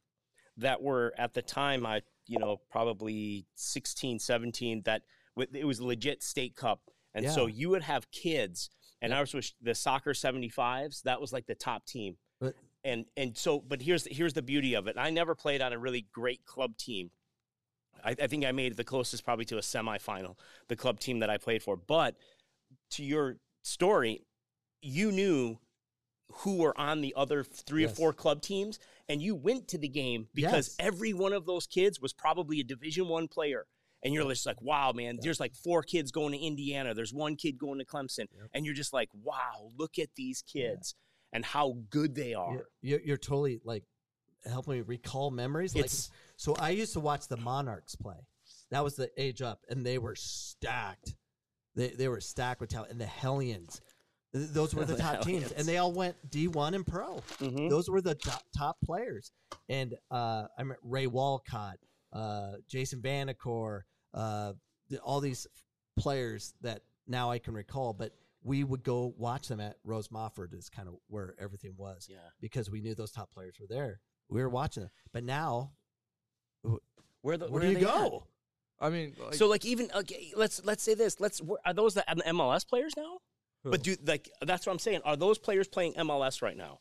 that were at the time, I, you know, probably 16, 17, that it was legit state cup. And so you would have kids, and ours was the soccer 75s. That was like the top team. But- and and so, but here's here's the beauty of it. I never played on a really great club team. I, I think I made the closest probably to a semifinal, the club team that I played for. But to your story, you knew who were on the other three Yes. or four club teams, and you went to the game because Yes. every one of those kids was probably a Division One player. And you're just like, wow, man, there's like four kids going to Indiana. There's one kid going to Clemson. And you're just like, wow, look at these kids and how good they are. You're, you're, totally like helping me recall memories. Like, It's- so I used to watch the Monarchs play. That was the age up, and they were stacked. They they were stacked with talent, and the Hellions. Those were [LAUGHS] the top teams, and they all went D one and pro. Mhm. Those were the top, top players. And uh, I met Ray Walcott, uh, Jason Vanacore, uh, all these players that now I can recall. But we would go watch them at Rose Mofford is kind of where everything was Yeah. because we knew those top players were there. We were watching them. But now, Where, the, where, where do you they at? go? I mean, like, so like even okay, let's let's say this. Let's are those the MLS players now? But do like that's what I'm saying. Are those players playing MLS right now?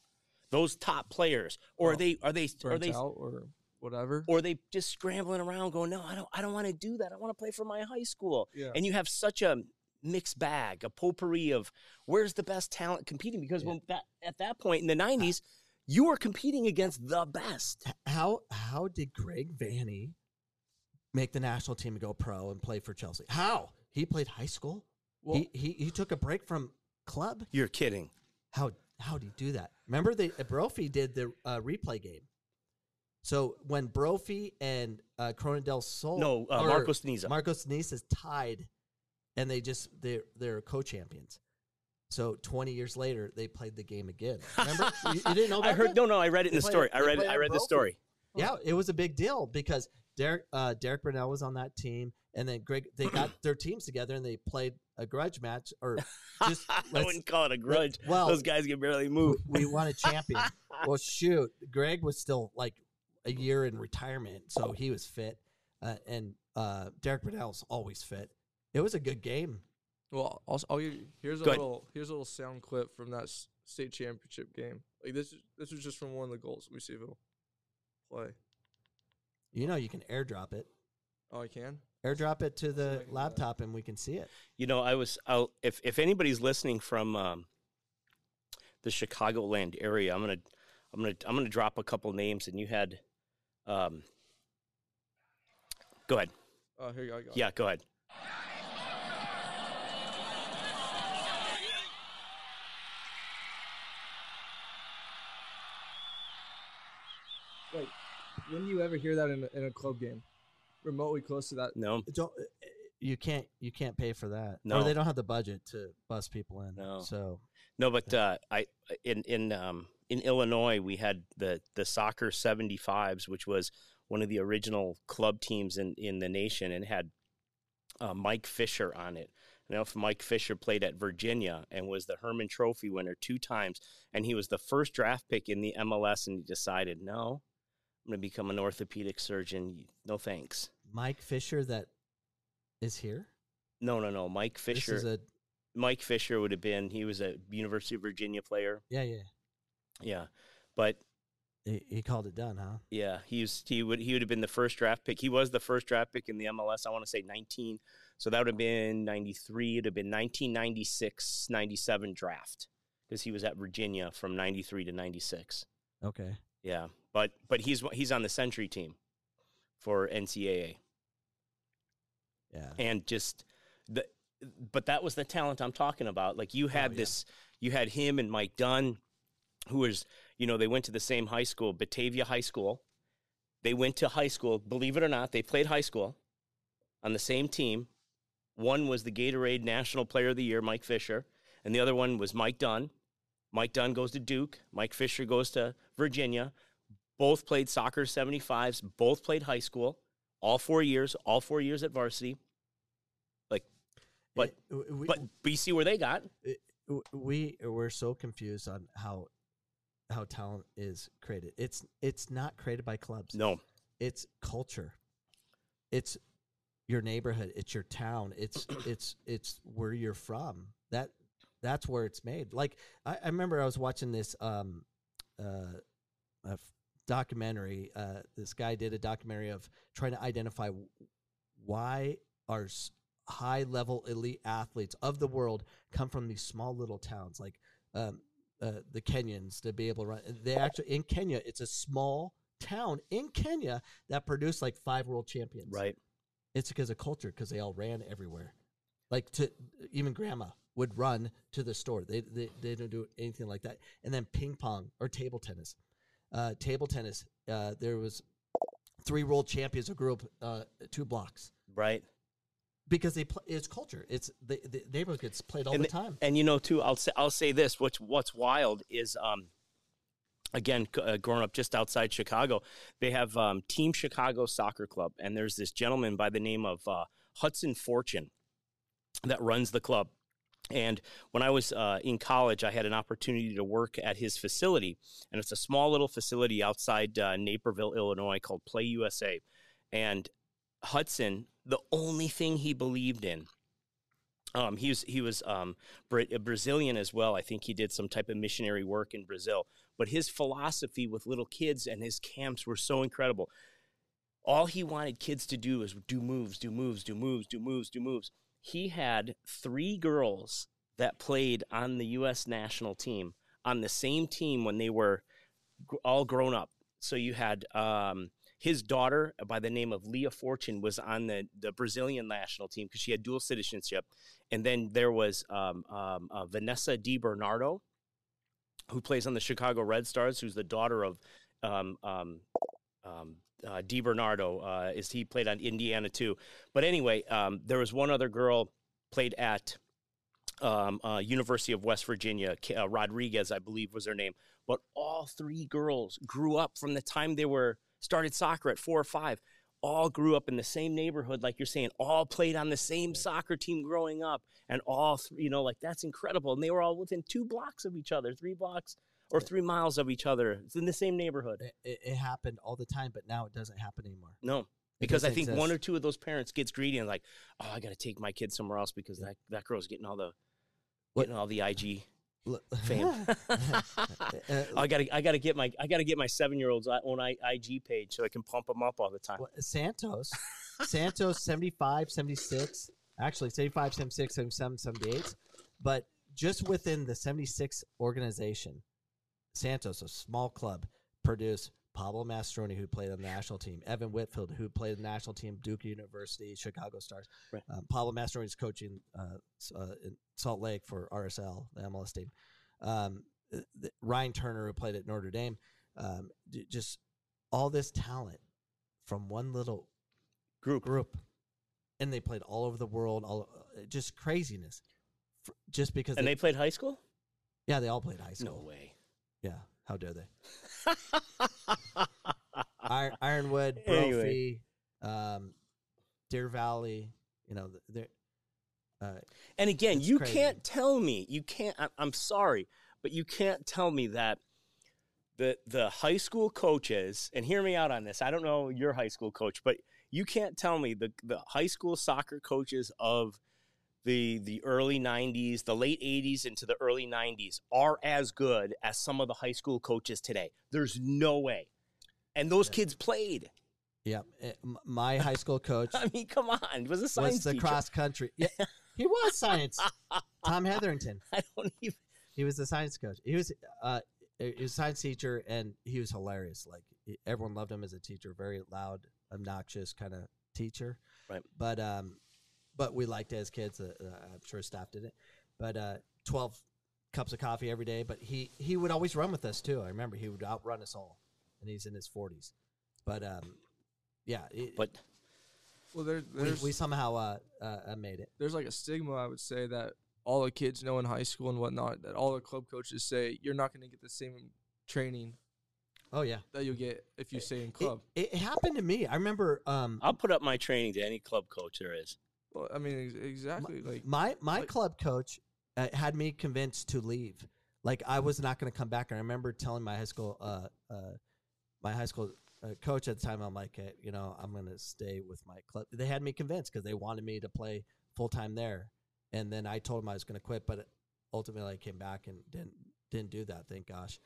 Those top players, or are they are they are they out or whatever. or they just scrambling around going, no, I don't I don't want to do that. I want to play for my high school. Yeah. And you have such a mixed bag, a potpourri of where's the best talent competing because when that at that point in the 90s, you were competing against the best. How how did Greg Vanney make the national team and go pro and play for Chelsea? How he played high school? Well, he, he he took a break from club. You're kidding. How how did he do that? Remember, they uh, Brophy did the uh, replay game. So when Brophy and uh, Corona del Sol, No, uh, or Marcos Niza. Marcos de Niza is tied, and they just they're they're co-champions. So twenty years later, they played the game again. [LAUGHS] Remember, you, you didn't know about I heard that? no no, I read it in They the story. I read it. I read the story. Yeah, it was a big deal because Derek uh, Derek Burnell was on that team, and then Greg they got [CLEARS THROAT] their teams together and they played a grudge match or just [LAUGHS] I wouldn't call it a grudge. well, Those guys can barely move. we won a champion. [LAUGHS] well, shoot, Greg was still like a year in retirement, so he was fit, uh, and uh, Derek Burnell's always fit. It was a good game. well, I'll, I'll you, here's a Go ahead. little here's a little sound clip from that s- state championship game. Like this is this was just from one of the goals. Let me see if it'll play. You know, you can airdrop it. Oh, I can. Airdrop it to the can laptop, and we can see it. You know, I was I'll, if if anybody's listening from um, the Chicagoland area, I'm gonna I'm gonna I'm gonna drop a couple names, and you had, um, go ahead. Oh, here you go. I got it. Yeah, go ahead. Wait, when do you ever hear that in a, in a club game? Remotely close to that. No, Don't you can't you can't pay for that. No. or they don't have the budget to bus people in. No. so no, but uh, I in in um, in Illinois we had the the soccer 75s, which was one of the original club teams in in the nation, and had uh, Mike Fisher on it. You know, if Mike Fisher played at Virginia and was the Hermann Trophy winner two times, and he was the first draft pick in the MLS, and he decided, no, I'm going to become an orthopedic surgeon. No thanks. Mike Fisher that is here. No, no, no. Mike Fisher. This is a Mike Fisher would have been. He was a University of Virginia player. yeah yeah. Yeah, but He, he called it done, huh? Yeah, he was he would he would have been the first draft pick. He was the first draft pick in the MLS. I want to say 19. So that would have been 93. It'd have been 1996, 97 draft because he was at Virginia from 93 to 96. Okay. Yeah, but but he's he's on the Century team for NCAA Yeah. and just the but that was the talent I'm talking about. Like you had oh, yeah. this you had him and Mike Dunn who was, you know, they went to the same high school, Batavia High School, They went to high school. Believe it or not, they played high school on the same team. One was the Gatorade National Player of the Year, Mike Fisher, and the other one was Mike Dunn. Mike Dunn goes to Duke. Mike Fisher goes to Virginia. Both played soccer 75s, both played high school, all four years, all four years at varsity. Like, but we, but see where they got. we we're so confused on how how talent is created. It's it's not created by clubs. No, It's culture. It's your neighborhood. It's your town. It's [CLEARS THROAT] it's it's where you're from. That that's where it's made. Like I, I remember I was watching this um uh, a documentary. Uh, this guy did a documentary of trying to identify why our high level elite athletes of the world come from these small little towns like um, uh, the Kenyans to be able to run. They actually in Kenya, it's a small town in Kenya that produced like five world champions. right. It's because of culture because they all ran everywhere. Like to even grandma would run to the store. They they, they don't do anything like that. And then ping pong or table tennis. Uh, table tennis. Uh, there was three world champions who grew up uh, two blocks Right. Because they play. It's culture. It's the, the neighborhood gets played all and the the- time. And you know, too, I'll say I'll say this. What's what's wild is, um, again, uh, growing up just outside Chicago, they have um, Team Chicago Soccer Club, and there's this gentleman by the name of uh, Hudson Fortune that runs the club. And when I was uh, in college, I had an opportunity to work at his facility, and it's a small little facility outside uh, Naperville, Illinois, called Play USA. And Hudson, the only thing he believed in um, he was he was um, a Brazilian as well. I think he did some type of missionary work in Brazil. But his philosophy with little kids and his camps were so incredible. All he wanted kids to do was do moves, do moves, do moves, do moves, do moves. He had three girls that played on the U.S. national team on the same team when they were all grown up. So you had um, his daughter by the name of Leah Fortune was on the, the Brazilian national team because she had dual citizenship. And then there was um, um, uh, Vanessa Di Bernardo, who plays on the Chicago Red Stars, who's the daughter of um, um, um, uh, Di Bernardo. Uh, is he played on Indiana too? But anyway, um, there was one other girl played at um, uh, University of West Virginia. Uh, Rodriguez, I believe, was her name. But all three girls grew up from the time they were started soccer at four or five. All grew up in the same neighborhood, like you're saying. All played on the same soccer team growing up, and all you know, like that's incredible. And they were all within two blocks of each other, three blocks or three miles of each other. It's in the same neighborhood. It, it, it happened all the time, but now it doesn't happen anymore. No, because I think one or two of those parents gets greedy and like, oh, I got to take my kid somewhere else because that that girl's getting all the What- getting all the IG Fame. [LAUGHS] Uh, I gotta I gotta get my I gotta get my seven year old's own I- IG page so I can pump them up all the time. Well, Santos, [LAUGHS] Santos 75, 76, actually 75, 76, 77, 78. But just within the 76 organization, Santos, a small club, produced Pablo Mastroeni, who played on the national team, Evan Whitfield, who played on the national team, Duke University, Chicago Stars. Right. Um, Pablo Mastroeni is coaching uh, uh, in Salt Lake for RSL, the MLS team. Um, th- th- Ryan Turner, who played at Notre Dame. Um, d- just all this talent from one little Group. group, and they played all over the world. All uh, just craziness, F- just because. And they, they played high school? yeah, they all played high school. No way. Yeah, how dare they? [LAUGHS] Iron, Ironwood, [LAUGHS] Anyway. Brophy, um, Deer Valley. You know, th- they're. Uh, And again, you crazy. can't tell me, you can't, I- I'm sorry, but you can't tell me that the, the high school coaches, and hear me out on this, I don't know your high school coach, but you can't tell me the, the high school soccer coaches of the, the early 90s, the late 80s into the early 90s are as good as some of the high school coaches today. There's no way. And those Yeah. kids played. yeah, eh, my high school coach [LAUGHS] I mean, come on. It was a science was the teacher. cross country. Yeah, [LAUGHS] he was science. Tom Hetherington. [LAUGHS] I don't even. He was the science coach. He was uh he was a science teacher and he was hilarious. Like everyone loved him as a teacher, very loud, obnoxious kind of teacher. Right. But um but we liked it as kids. Uh, uh, I'm sure staff did it. But uh 12 cups of coffee every day, but he he would always run with us too. I remember he would outrun us all. And he's in his 40s. but um, yeah, it, But Well, there, we, there's we somehow uh, uh, uh, made it. there's like a stigma I would say that all the kids know in high school and whatnot that all the club coaches say you're not going to get the same training Oh yeah, that you'll get if you stay in club. it happened to me. I remember um, I'll put up my training to any club coach there is. well, I mean, ex- exactly. like my my like- club coach uh, had me convinced to leave. Like I was not going to come back. And I remember telling my high school, uh, uh, my high school uh, coach at the time, I'm like, hey, you know, I'm going to stay with my club. They had me convinced because they wanted me to play full time there. And then I told them I was going to quit, but ultimately I came back and didn't didn't do that. Thank gosh.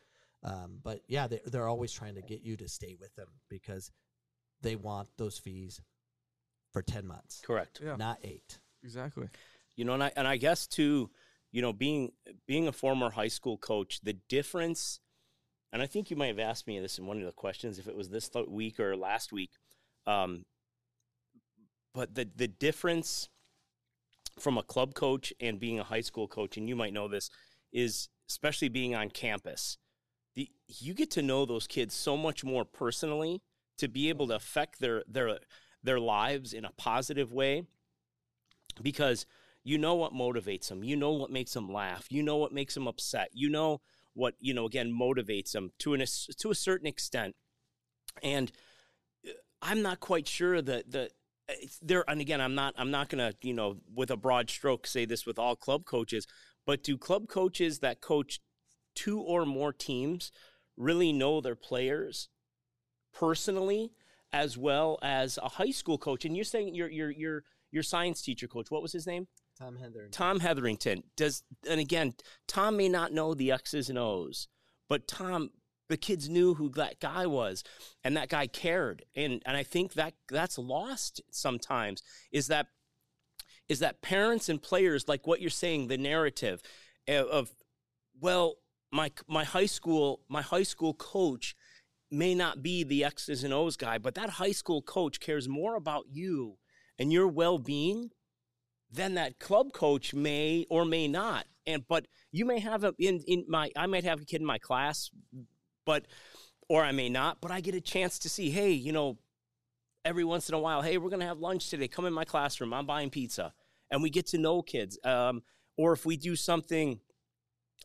Um, but yeah, they, they're always trying to get you to stay with them because they want those fees for ten months, Correct. yeah, not eight. exactly. You know, and I and I guess too, you know, being being a former high school coach, the difference, and I think you might have asked me this in one of the questions if it was this week or last week, um, but the the difference from a club coach and being a high school coach, and you might know this, is especially being on campus, the you get to know those kids so much more personally to be able to affect their their their lives in a positive way because you know what motivates them you know what makes them laugh you know what makes them upset you know what you know again motivates them to an to a certain extent. And uh, i'm not quite sure that the there and again i'm not i'm not to you know with a broad stroke say this with all club coaches but do club coaches that coach two or more teams really know their players personally as well as a high school coach? And you're saying your your your your science teacher coach what was his name Tom Hetherington. Tom Hetherington does, and again, Tom may not know the X's and O's, but Tom, the kids knew who that guy was, and that guy cared, and and I think that that's lost sometimes. Is that is that parents and players like what you're saying, the narrative of, of well, my my high school my high school coach may not be the X's and O's guy, but that high school coach cares more about you and your well being then that club coach may or may not. And but you may have a in in my I might have a kid in my class, but or I may not, but I get a chance to see, hey, you know, every once in a while, hey, we're gonna have lunch today. Come in my classroom. I'm buying pizza, and we get to know kids. Um, or if we do something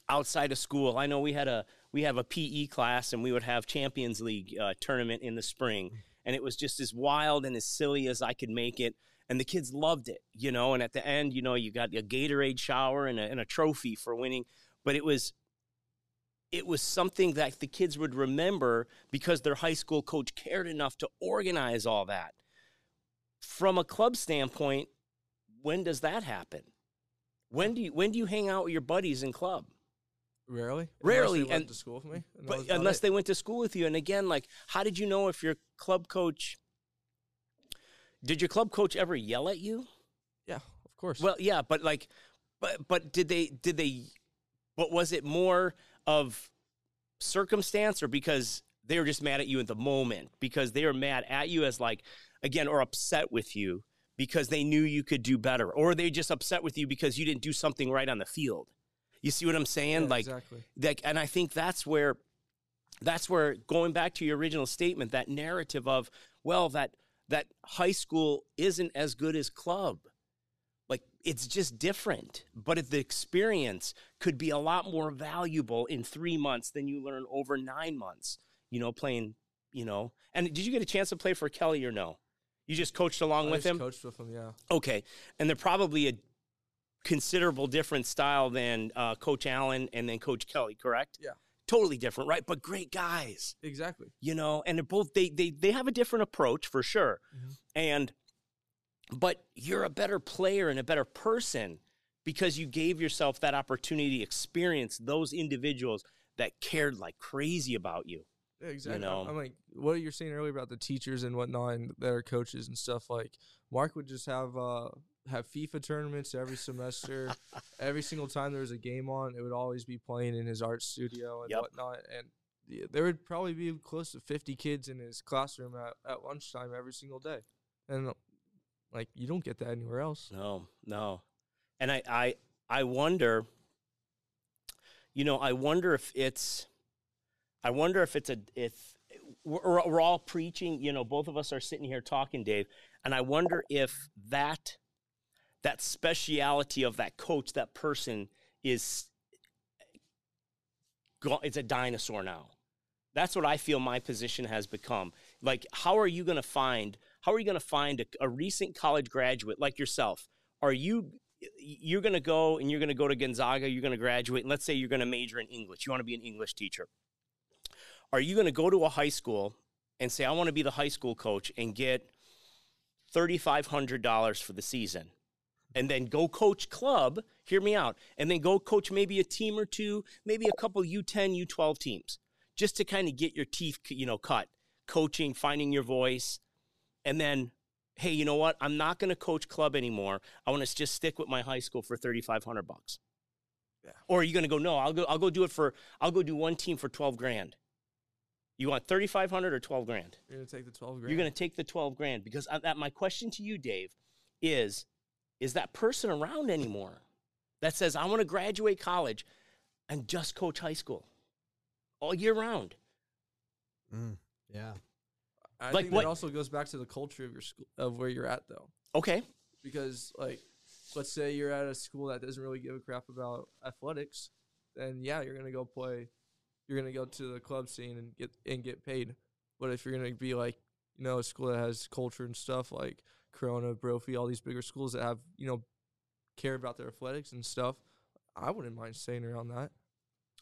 outside of school, I know we had a we have a PE class, and we would have Champions League uh, tournament in the spring, and it was just as wild and as silly as I could make it and the kids loved it, you know. And at the end, you know, you got a Gatorade shower and a, and a trophy for winning, but it was it was something that the kids would remember because their high school coach cared enough to organize all that. From a club standpoint, when does that happen? When do you when do you hang out with your buddies in club? Rarely, Rarely, unless they went and- to school with me. and But unless it. they went to school with you, and again, like, how did you know if your club coach? Did your club coach ever yell at you? yeah, of course. Well, yeah, but like, but but did they did they? But was it more of circumstance or because they were just mad at you at the moment because they were mad at you as like again or upset with you because they knew you could do better or they just upset with you because you didn't do something right on the field. You see what I'm saying? Yeah, like exactly. that and i think that's where that's where going back to your original statement that narrative of well that that high school isn't as good as club like it's just different but if the experience could be a lot more valuable in three months than you learn over nine months you know playing you know and did you get a chance to play for kelly or no you just coached along I with just him Coached with him, yeah. Okay, and they're probably a considerable different style than uh, Coach Allen and then Coach Kelly, correct? Yeah. Totally different, right? But great guys, Exactly. you know, and they're both they they they have a different approach for sure, Mhm. and but you're a better player and a better person because you gave yourself that opportunity to experience those individuals that cared like crazy about you. Yeah, exactly. know? I'm like what you're saying earlier about the teachers and whatnot and their coaches and stuff. Like Mark would just have uh have FIFA tournaments every semester. [LAUGHS] every single time there was a game on, it would always be playing in his art studio and Yep. whatnot. And there would probably be close to 50 kids in his classroom at, at lunchtime every single day. And like you don't get that anywhere else. No, no. And I, I, I wonder, you know, I wonder if it's, I wonder if it's a, if we're, we're all preaching. You know, both of us are sitting here talking, Dave, and I wonder if that that speciality of that coach, that person, is it's a dinosaur now. That's what I feel my position has become. Like, how are you going to find? How are you going to find a, a recent college graduate like yourself? Are you you're going to go and you're going to go to Gonzaga? You're going to graduate, and let's say you're going to major in English. You want to be an English teacher. Are you going to go to a high school and say, "I want to be the high school coach" and get thirty five hundred dollars for the season? And then go coach club, hear me out, and then go coach maybe a team or two, maybe a couple U10, U12 teams, just to kind of get your teeth, you know, cut, coaching, finding your voice, and then, hey, you know what? I'm not going to coach club anymore. I want to just stick with my high school for 3,500 bucks. Yeah. Or are you going to go? No, I'll go. I'll go do it for. I'll go do one team for 12 grand. You want 3,500 or 12 grand? You're gonna take the twelve grand. You're going to take the 12 grand because I, that, my question to you, Dave, is is that person around anymore that says, I want to graduate college and just coach high school all year round? Mm, yeah. I like think what- that also goes back to the culture of your school of where you're at though. Okay. because like let's say you're at a school that doesn't really give a crap about athletics then yeah you're gonna go play you're gonna go to the club scene and get and get paid but if you're gonna be like you know a school that has culture and stuff like corona brophy all these bigger schools that have you know care about their athletics and stuff i wouldn't mind staying around that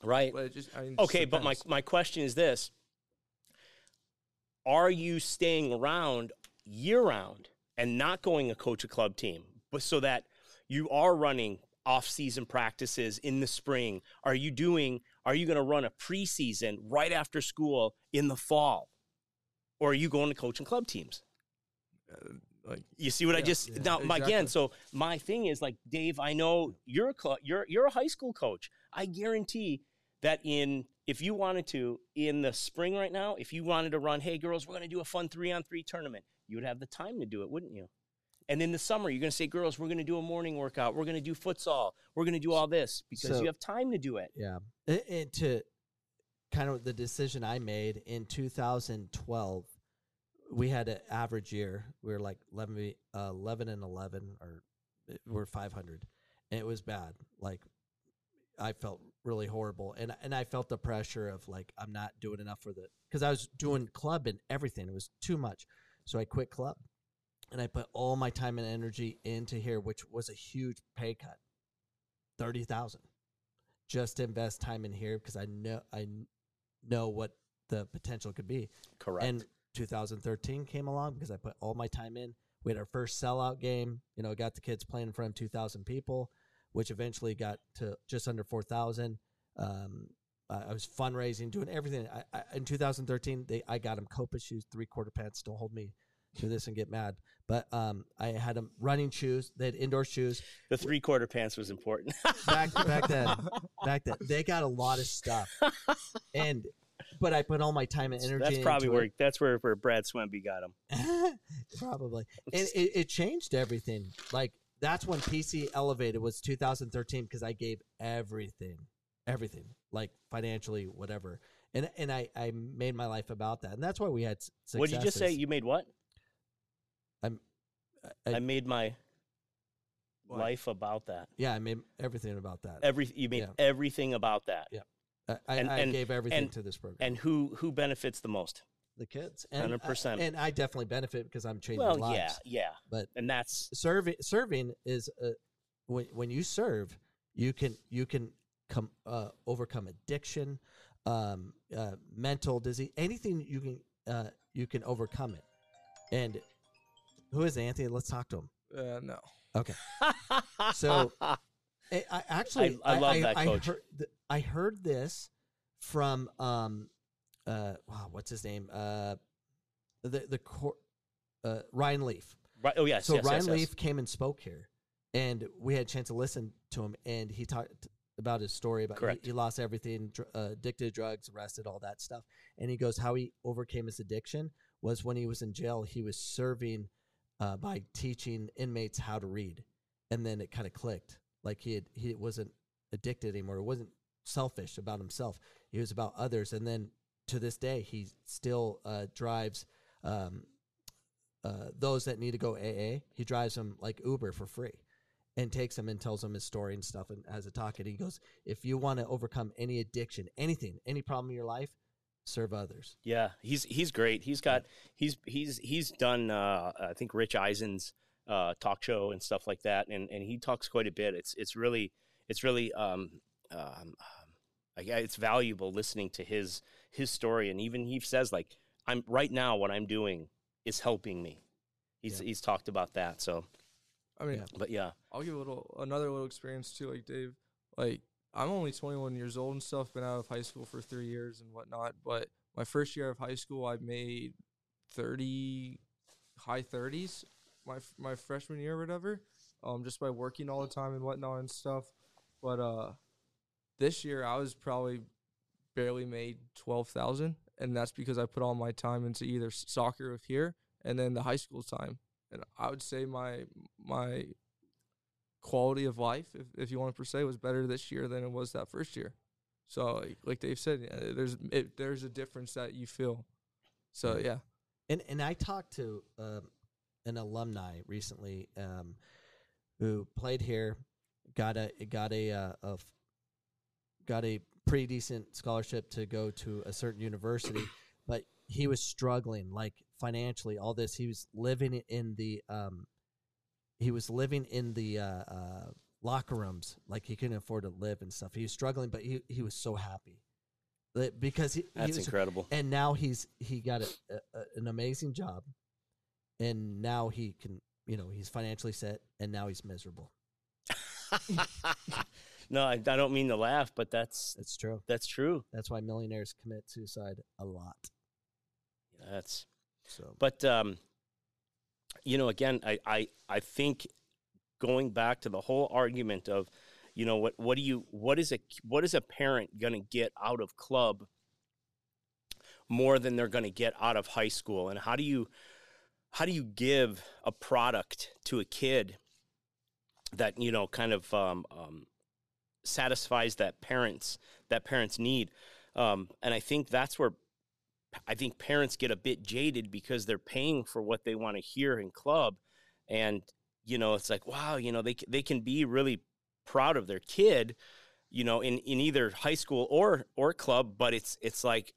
Right. but just I mean, Okay, but my, my question is this Are you staying around year round and not going a coach a club team, but so that you are running off season practices in the spring? Are you doing, are you going to run a preseason right after school in the fall? Or are you going to coaching club teams? Uh, like You see what I just yeah, now my again. So my thing is like Dave. I know you're a cl- you're you're a high school coach. I guarantee that in if you wanted to in the spring right now, if you wanted to run, hey girls, we're going to do a fun three on three tournament, you would have the time to do it, wouldn't you? And in the summer, you're going to say, girls, we're going to do a morning workout. We're going to do futsal. We're going to do all this because So- you have time to do it. Yeah. And, and to kind of the decision I made in 2012, we had an average year. We were like 11, uh, 11 and 11, or uh, we're 500. And it was bad. Like, I felt really horrible. And, and I felt the pressure of like, I'm not doing enough for the, because I was doing club and everything. It was too much. So I quit club and I put all my time and energy into here, which was a huge pay cut 30,000 just to invest time in here because I know I know what the potential could be. Correct. And 2013 came along because I put all my time in. We had our first sellout game. You know, got the kids playing in front of 2,000 people, which eventually got to just under 4,000. Um, I was fundraising, doing everything. I, I, in 2013, they I got them Copa shoes, three quarter pants. Don't hold me to this and get mad. But um, I had them running shoes. They had indoor shoes the three quarter pants was important. back back then. [LAUGHS] Back then, they got a lot of stuff, and but I put all my time and energy. that's probably where it. that's where, where Brad Swemby got him. [LAUGHS] probably and it, it changed everything like that's when pc elevated was 2013 because i gave everything everything like financially whatever and and i i made my life about that and that's why we had successes. What did you just say? You made what? I, I, I- made my What? life about that. yeah i made everything about that Every you made Yeah. everything about that. Yeah. I, I, and- I and- gave everything and- to this program And who who benefits the most? the kids and I- 100%. and i definitely benefit because i'm changing Well, lives yeah, yeah. but And that's serving serving is uh, when when you serve you can you can come uh, overcome addiction um, uh, mental disease anything you can uh, you can overcome it and who is Anthony let's talk to him uh, no okay [LAUGHS] So- I, I actually I love that I coach. heard, th- I heard this from um uh wow, what's his name uh the the cor- uh, Ryan Leaf right. Oh yes, so yes, Ryan yes, yes. Leaf came and spoke here, and we had a chance to listen to him, and he talked about his story about he, he lost everything, dr- uh, addicted to drugs, arrested, all that stuff, and he goes how he overcame his addiction was when he was in jail. He was serving uh, by teaching inmates how to read, and then it kind of clicked. Like he had, he wasn't addicted anymore. It wasn't selfish about himself. He was about others, and then to this day, he still uh, drives um, uh, those that need to go AA. He drives them like Uber for free, and takes them and tells them his story and stuff, and has a talk. And he goes, "If you want to overcome any addiction, anything, any problem in your life, serve others." Yeah, he's he's great. He's got he's he's he's done uh, I think Rich Eisen's uh, talk show and stuff like that, and and he talks quite a bit. It's it's really it's really um, um, like, it's valuable listening to his his story, and even he says like I'm right now what I'm doing is helping me. He's Yeah. he's talked about that. So, I mean, Yeah. but yeah, I'll give a little another little experience too, like Dave. Like I'm only 21 years old and stuff. Been out of high school for three years and whatnot. But my first year of high school, I made 30, high 30s. My my freshman year or whatever. Um, just by working all the time and whatnot and stuff. But uh, this year I was probably barely made 12,000, and that's because I put all my time into either soccer with here and then the high school time. And I would say my my quality of life, if, if you want to per se, was better this year than it was that first year. So, like, like Dave said, yeah, there's it, there's a difference that you feel. So yeah, And and I talked to um, an alumni recently um, who played here, got a got a, uh, a f- got a pretty decent scholarship to go to a certain university, but he was struggling like financially. All this he was living in the um, he was living in the uh, uh, locker rooms like he couldn't afford to live and stuff. He was struggling, but he he was so happy. Because he, he that's was, incredible. and now he's he got a, a, an amazing job and now he can you know he's financially set and now he's miserable [LAUGHS] [LAUGHS] no, I, I don't mean to laugh, but that's that's true. that's true. that's why millionaires commit suicide a lot. That's so. But um, you know, again, I, I I think going back to the whole argument of, you know, what what do you what is a what is a parent going to get out of club more than they're going to get out of high school, and how do you how do you give a product to a kid that you know kind of um, um, satisfies that parents that parents need, um, and I think that's where I think parents get a bit jaded because they're paying for what they want to hear in club, and you know it's like wow, you know they they can be really proud of their kid, you know, in in either high school or or club, but it's it's like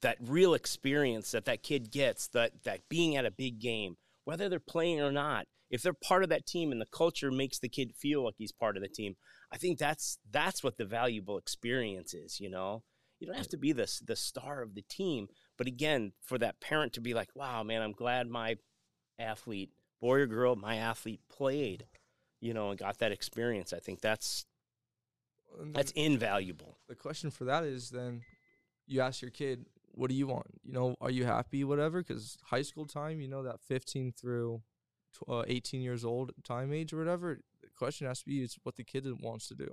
that real experience that that kid gets that that being at a big game, whether they're playing or not, if they're part of that team and the culture makes the kid feel like he's part of the team, I think that's that's what the valuable experience is, you know. You don't have to be the the star of the team, but again, for that parent to be like, "Wow, man, I'm glad my athlete, boy or girl, my athlete played, you know, and got that experience." I think that's that's invaluable. the question for that is then you ask your kid, what do you want? You know, are you happy, whatever? Because high school time, you know, that 15 through uh, 18 years old time age or whatever, the question has to be is what the kid wants to do.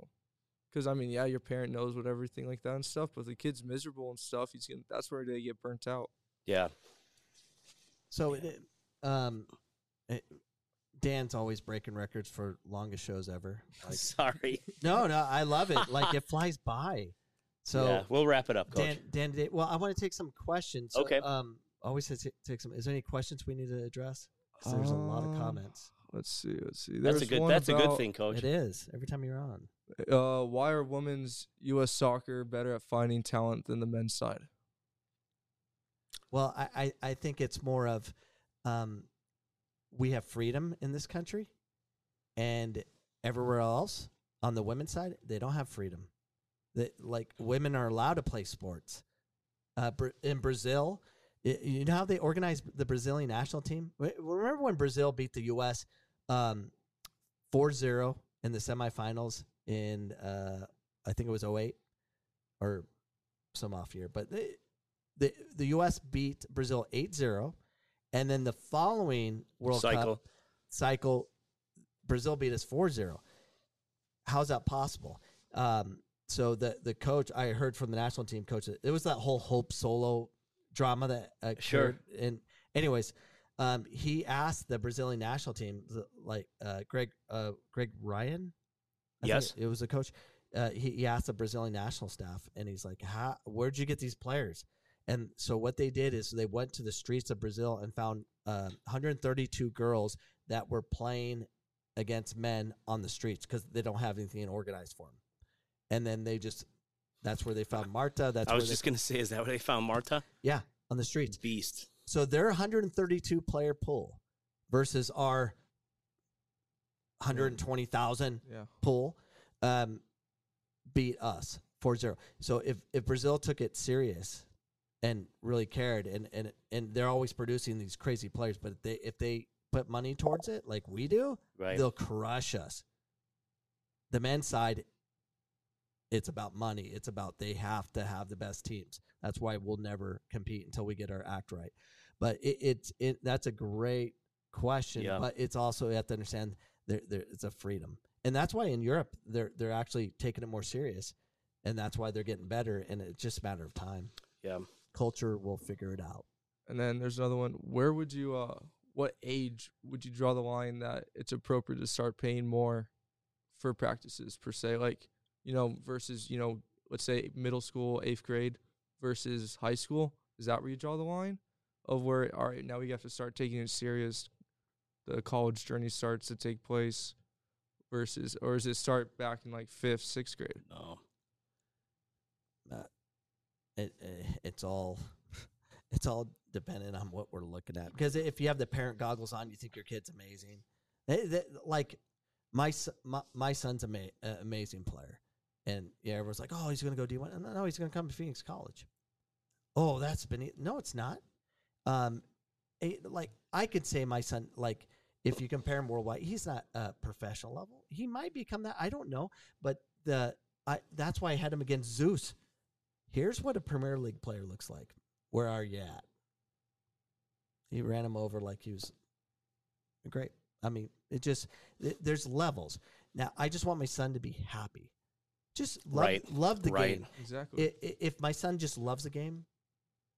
Because I mean, yeah, your parent knows what everything like that and stuff, but the kid's miserable and stuff, he's gonna. That's where they get burnt out. Yeah. so it, um it, dan's always breaking records for longest shows ever [LAUGHS] like, Sorry. no no i love it like it flies by so yeah, we'll wrap it up, coach. dan dan did- well i want to take some questions Okay. um always take some is there any questions we need to address 'Cause there's a lot of Uh, comments Let's see. Let's see. that's a good one that's a good thing, coach. it is every time you're on Uh, why are women's U.S. soccer better at finding talent than the men's side? Well, I, I, I think it's more of um, we have freedom in this country, and everywhere else on the women's side, they don't have freedom. That like women are allowed to play sports. Uh, in Brazil, i you know how they organize the Brazilian national team. Remember when Brazil beat the U.S. Um, 4-0 in the semifinals in uh, I think it was 08 or some off year, but they, the the U.S. beat Brazil 8-0, and then the following World Cycle. Cup cycle, Brazil beat us 4-0. How's that possible? Um, so the the coach I heard from the national team coach, it was that whole Hope Solo drama that occurred. Sure. And anyways, um, he asked the Brazilian national team, like uh, Greg uh, Greg Ryan. I Yes. it was a coach. uh, he, he asked the Brazilian national staff, and he's like, How, "Where'd you get these players?" And so what they did is they went to the streets of Brazil and found uh, 132 girls that were playing against men on the streets because they don't have anything organized for them. And then they just that's where they found Marta. That's I was where just gonna say, is that where they found Marta? yeah on the streets. Beast. So their 132 player pool versus our 120,000 Yeah. pool um, beat us 4-0. So if if Brazil took it serious and really cared and and and they're always producing these crazy players, but if they if they put money towards it like we do, Right. they'll crush us. The men's side it's about money. It's about they have to have the best teams. That's why we'll never compete until we get our act right. But it, it's it that's a great question. Yeah. But it's also you have to understand there there it's a freedom, and that's why in Europe they're they're actually taking it more serious, and that's why they're getting better. And it's just a matter of time. Yeah. Culture will figure it out. And then there's another one. Where would you uh what age would you draw the line that it's appropriate to start paying more for practices per se? Like, you know, versus, you know, let's say middle school, eighth grade versus high school. Is that where you draw the line? Of where all right, now we have to start taking it serious. The college journey starts to take place versus or does it start back in like fifth, sixth grade? No. It, eh, it's all [LAUGHS] it's all dependent on what we're looking at. Because if you have the parent goggles on, you think your kid's amazing. They- they- like my, my my son's ama- uh, amazing player, and yeah, everyone's like, "Oh, he's going to go D one." No, he's going to come to Phoenix College. Oh, that's been no, it's not. Um, eh, like I could say my son, like if you compare him worldwide, he's not uh, professional level. He might become that. I don't know, but the I that's why I had him against Zeus. Here's what a Premier League player looks like. Where are you at? He ran him over like he was great. I mean, it just th- there's levels. Now, I just want my son to be happy. Just love, Right, love the right. game. Exactly. I- i- If my son just loves the game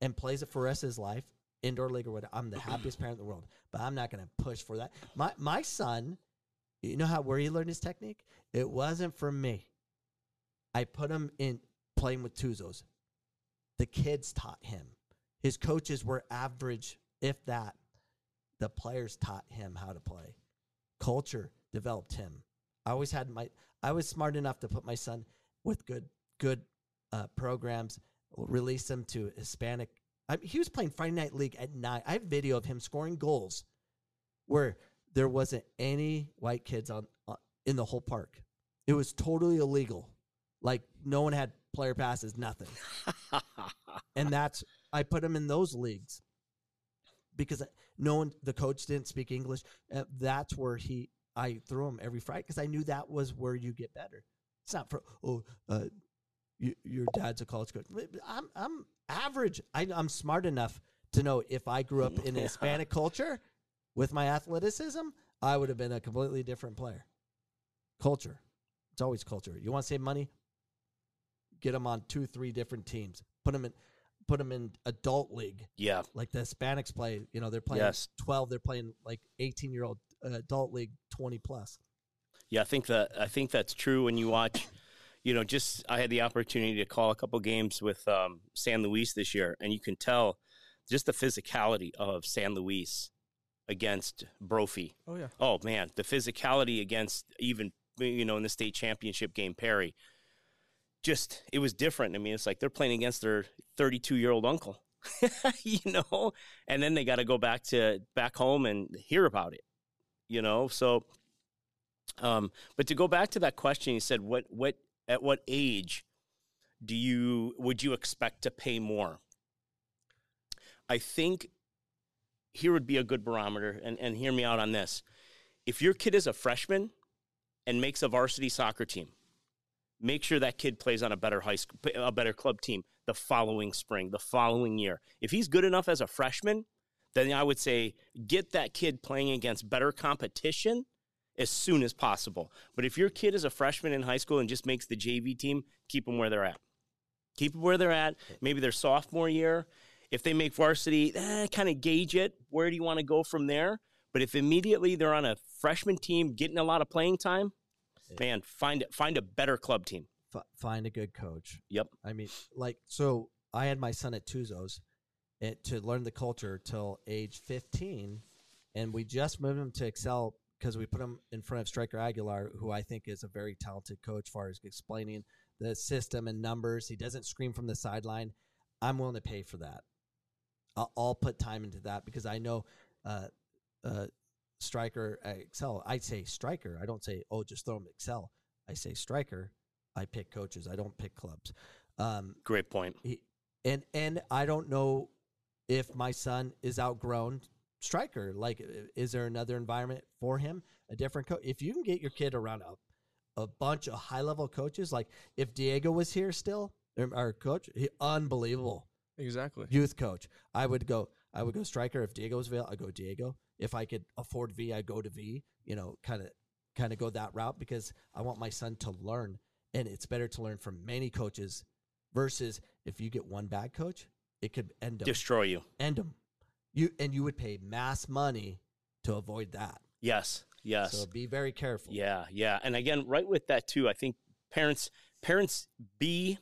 and plays it for the rest of his life, indoor league or whatever, I'm the happiest parent in the world. But I'm not going to push for that. My my son, you know how where he learned his technique? It wasn't from me. I put him in playing with Tuzos. The kids taught him. His coaches were average, if that. The players taught him how to play. Culture developed him. I always had my. I was smart enough to put my son with good good uh, programs. Release him to Hispanic. I, he was playing Friday Night League at night. I have video of him scoring goals where there wasn't any white kids on, on in the whole park. It was totally illegal. Like no one had player passes, nothing. [LAUGHS] and that's I put him in those leagues because no one, the coach didn't speak English. Uh, that's where he, I threw them every Friday because I knew that was where you get better. It's not for oh, uh, you, your dad's a college coach. I'm I'm average. I, I'm smart enough to know if I grew up in a [LAUGHS] Hispanic culture with my athleticism, I would have been a completely different player. Culture, it's always culture. You want to save money? Get them on two, three different teams. Put them in, put them in adult league Yeah. like the Hispanics play. You know, they're playing Yes. twelve. They're playing like eighteen year old adult league twenty plus. Yeah, I think that I think that's true when you watch. You know, just I had the opportunity to call a couple games with um, San Luis this year, and you can tell just the physicality of San Luis against Brophy. oh yeah. Oh man, the physicality against even you know in the state championship game Perry. Just it was different. I mean, it's like they're playing against their 32 year old uncle, [LAUGHS] you know, and then they got to go back to back home and hear about it, you know. So, um, but to go back to that question, you said what what at what age do you would you expect to pay more? I think here would be a good barometer, and, and hear me out on this. If your kid is a freshman and makes a varsity soccer team, make sure that kid plays on a better high school, a better club team the following spring, the following year. If he's good enough as a freshman, then I would say get that kid playing against better competition as soon as possible. But if your kid is a freshman in high school and just makes the JV team, keep them where they're at. Keep them where they're at. Maybe their sophomore year. If they make varsity, eh, kind of gauge it. Where do you want to go from there? But if immediately they're on a freshman team getting a lot of playing time, man, find find a better club team. F- find a good coach. Yep. I mean, like, so I had my son at Tuzos it, to learn the culture till age 15, and we just moved him to Excel because we put him in front of Striker Aguilar, who I think is a very talented coach, far as explaining the system and numbers. He doesn't scream from the sideline. I'm willing to pay for that. I'll, I'll put time into that because I know uh, uh, striker Excel. I say striker. I don't say oh just throw him Excel. I say striker. I pick coaches. I don't pick clubs. Um, Great point. he, and and I don't know if my son is outgrown striker. Like, is there another environment for him? A different coach? If you can get your kid around a, a bunch of high level coaches, like if Diego was here still, um, our coach, he, unbelievable Exactly. youth coach. I would go. I would go striker if Diego was available. I go Diego. If I could afford V, I go to V. You know, kind of, kind of go that route because I want my son to learn, and it's better to learn from many coaches versus if you get one bad coach, it could end him. Destroy you. end them. You and you would pay mass money to avoid that. Yes. Yes. So be very careful. Yeah, yeah. And again, right with that too, I think parents parents be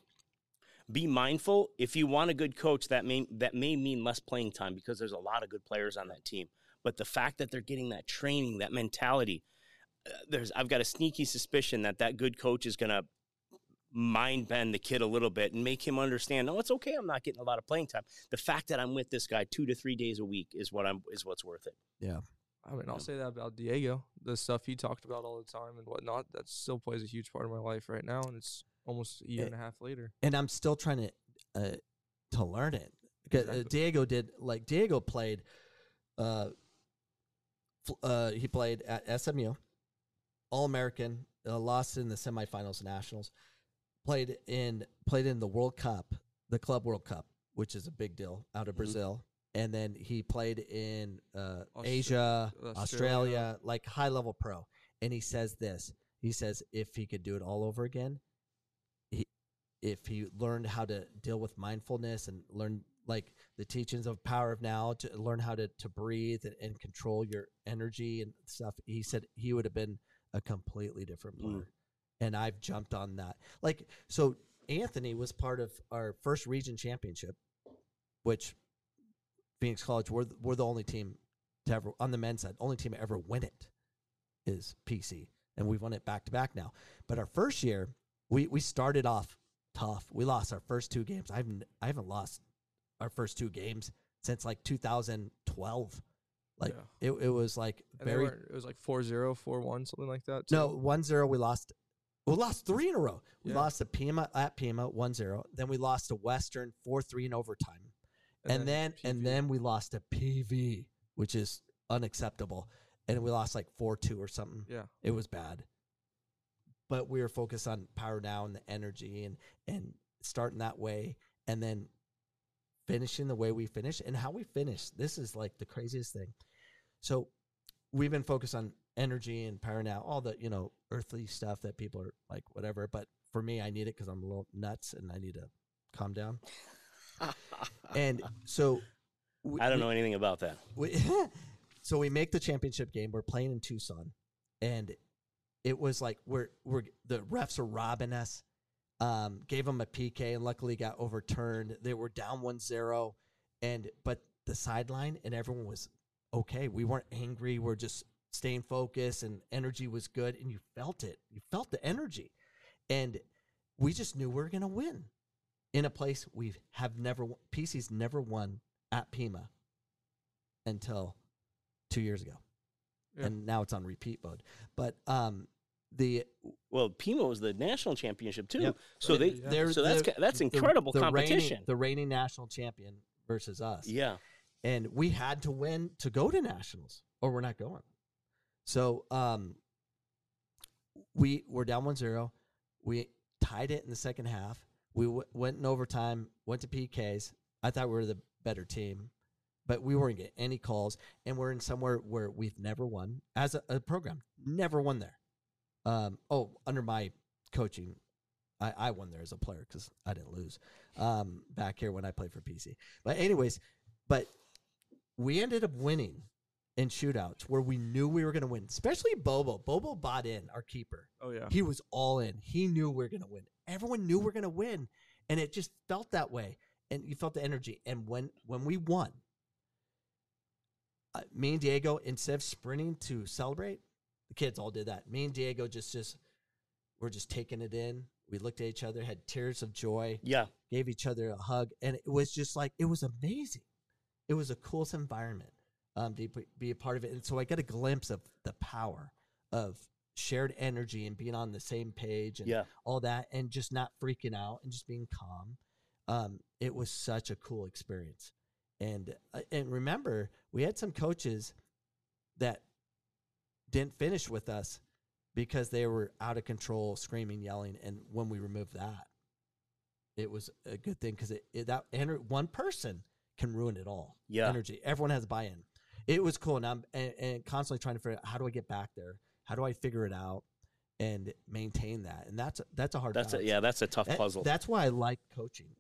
be mindful if you want a good coach that may that may mean less playing time because there's a lot of good players on that team. But the fact that they're getting that training, that mentality, uh, there's I've got a sneaky suspicion that that good coach is going to mind bend the kid a little bit and make him understand, "No, it's okay. I'm not getting a lot of playing time. The fact that I'm with this guy 2 to 3 days a week is what I'm is what's worth it." Yeah. I mean, I'll Yeah. say that about Diego. The stuff he talked about all the time and whatnot, that still plays a huge part of my life right now, and it's almost a year Eh, and a half later. and I'm still trying to uh, to learn it. 'Cause, uh, Exactly. Diego did like Diego played. Uh, uh, he played at SMU, All American, uh, lost in the semifinals, nationals. Played in played in the World Cup, the Club World Cup, which is a big deal out of Mhm. Brazil. And then he played in uh, Austra- Asia, Australia. Australia, like high level pro. And he says this. He says if he could do it all over again, he if he learned how to deal with mindfulness and learn like the teachings of power of now to learn how to, to breathe and, and control your energy and stuff he said he would have been a completely different Mm. player and i've jumped on that like so anthony was part of our first region championship which phoenix college we're, we're the only team to ever on the men's side only team to ever win it is pc and we've won it back to back now but our first year we we started off tough. We lost our first two games. I haven't I haven't lost our first two games since like 2012. Like Yeah. it, it was like And very it was like 4-0, 4-1, something like that. too. no 1-0 we lost we lost 3 in a row. We Yeah. lost to Pima at Pima 1-0. Then we lost to Western 4-3 in overtime. And, then, and then we lost to PV, which is unacceptable. And we lost like 4-2 or something. yeah, It was bad. But we were focused on power of now, the energy, and and starting that way, and then finishing the way we finish and how we finish. This is like the craziest thing. So we've been focused on energy and power now, all the you know earthly stuff that people are like whatever. But for me, I need it because I'm a little nuts and I need to calm down. [LAUGHS] And so we- I don't we- know anything about that. we, [LAUGHS] so we make the championship game. We're playing in Tucson, and it was like we're we're the refs are robbing us. Um, gave them a PK and luckily got overturned. They were down 1-0 and but the sideline and everyone was okay. We weren't angry. We're just staying focused and energy was good and you felt it. You felt the energy. And we just knew we were going to win in a place we have never won. PC's never won at Pima until two years ago, Yeah. and now it's on repeat mode. But um, the Well, Pima was the national championship too. Yep. So they Yeah. they're so that's the- ca- that's incredible the reigning- competition. the reigning national champion versus us. yeah. and we had to win to go to nationals or we're not going so um we were down 1-0 we tied it in the second half. We w- went in overtime went to pks i thought we were the better team but we weren't getting any calls and we're in somewhere where we've never won as a, a program. Never won there. Um oh under my coaching I, I won there as a player because I didn't lose um, back here when I played for PC. But anyways, but we ended up winning in shootouts where we knew we were going to win, especially Bobo. Bobo bought in, our keeper. oh yeah, He was all in. He knew we were going to win everyone knew we're gonna win, and it just felt that way, and you felt the energy. And when when we won, uh, me and Diego, instead of sprinting to celebrate, the kids all did that. Me and Diego just just we're just taking it in. We looked at each other, had tears of joy, Yeah. gave each other a hug, and it was just like it was amazing. It was a coolest environment um, to be- be a part of it, and so I got a glimpse of the power of shared energy and being on the same page and Yeah. all that, and just not freaking out and just being calm. Um, it was such a cool experience, and uh, and remember, we had some coaches that didn't finish with us because they were out of control, screaming, yelling, and when we removed that, it was a good thing because it, it that ener- one person can ruin it all. Yeah. energy. Everyone has buy-in. It was cool, and I'm and, and constantly trying to figure out how do I get back there? How do I figure it out and maintain that? And that's that's a hard. That's a, yeah. That's a tough That- puzzle. That's why I like coaching. [LAUGHS]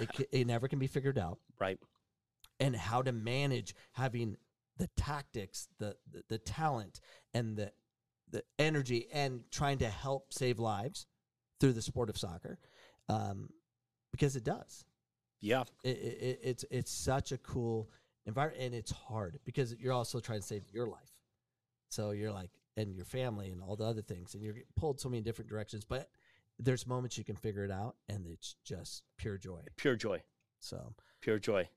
It, it never can be figured out right. and how to manage having the tactics, the, the the talent, and the the energy, and trying to help save lives through the sport of soccer, um, because it does. Yeah. It, it, it- it's it's such a cool environment, and it's hard because you're also trying to save your life. So you're like, and your family, and all the other things, and you're pulled so many different directions. But there's moments you can figure it out, and it's just pure joy. Pure joy. So Pure joy.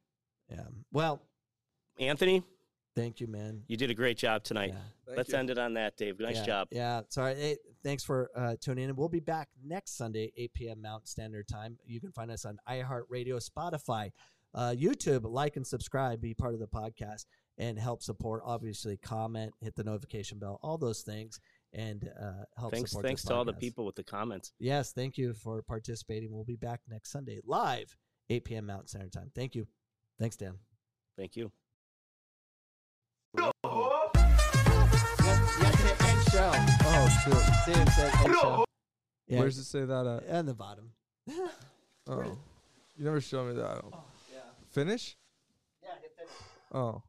yeah, well, Anthony, thank you, man. you did a great job tonight. Yeah. Let's you. end it on that, Dave. Nice yeah, job. Yeah. Sorry. Hey, thanks for uh, tuning in. We'll be back next Sunday, 8 p.m. Mountain Standard Time. You can find us on iHeartRadio, Spotify, uh, YouTube. Like and subscribe. Be part of the podcast and help support. Obviously, comment, hit the notification bell, all those things, and uh, help Thanks. support. Thanks this to all the people with the comments. Yes. Thank you for participating. We'll be back next Sunday, live, 8 p.m. Mountain Standard Time. Thank you. Thanks, Dan. Thank you. show. Oh, shit. See, it said end show. Yeah, Where's it say that at? on the bottom. [LAUGHS] Oh. You never showed me that. Finish? Yeah, finish. Oh.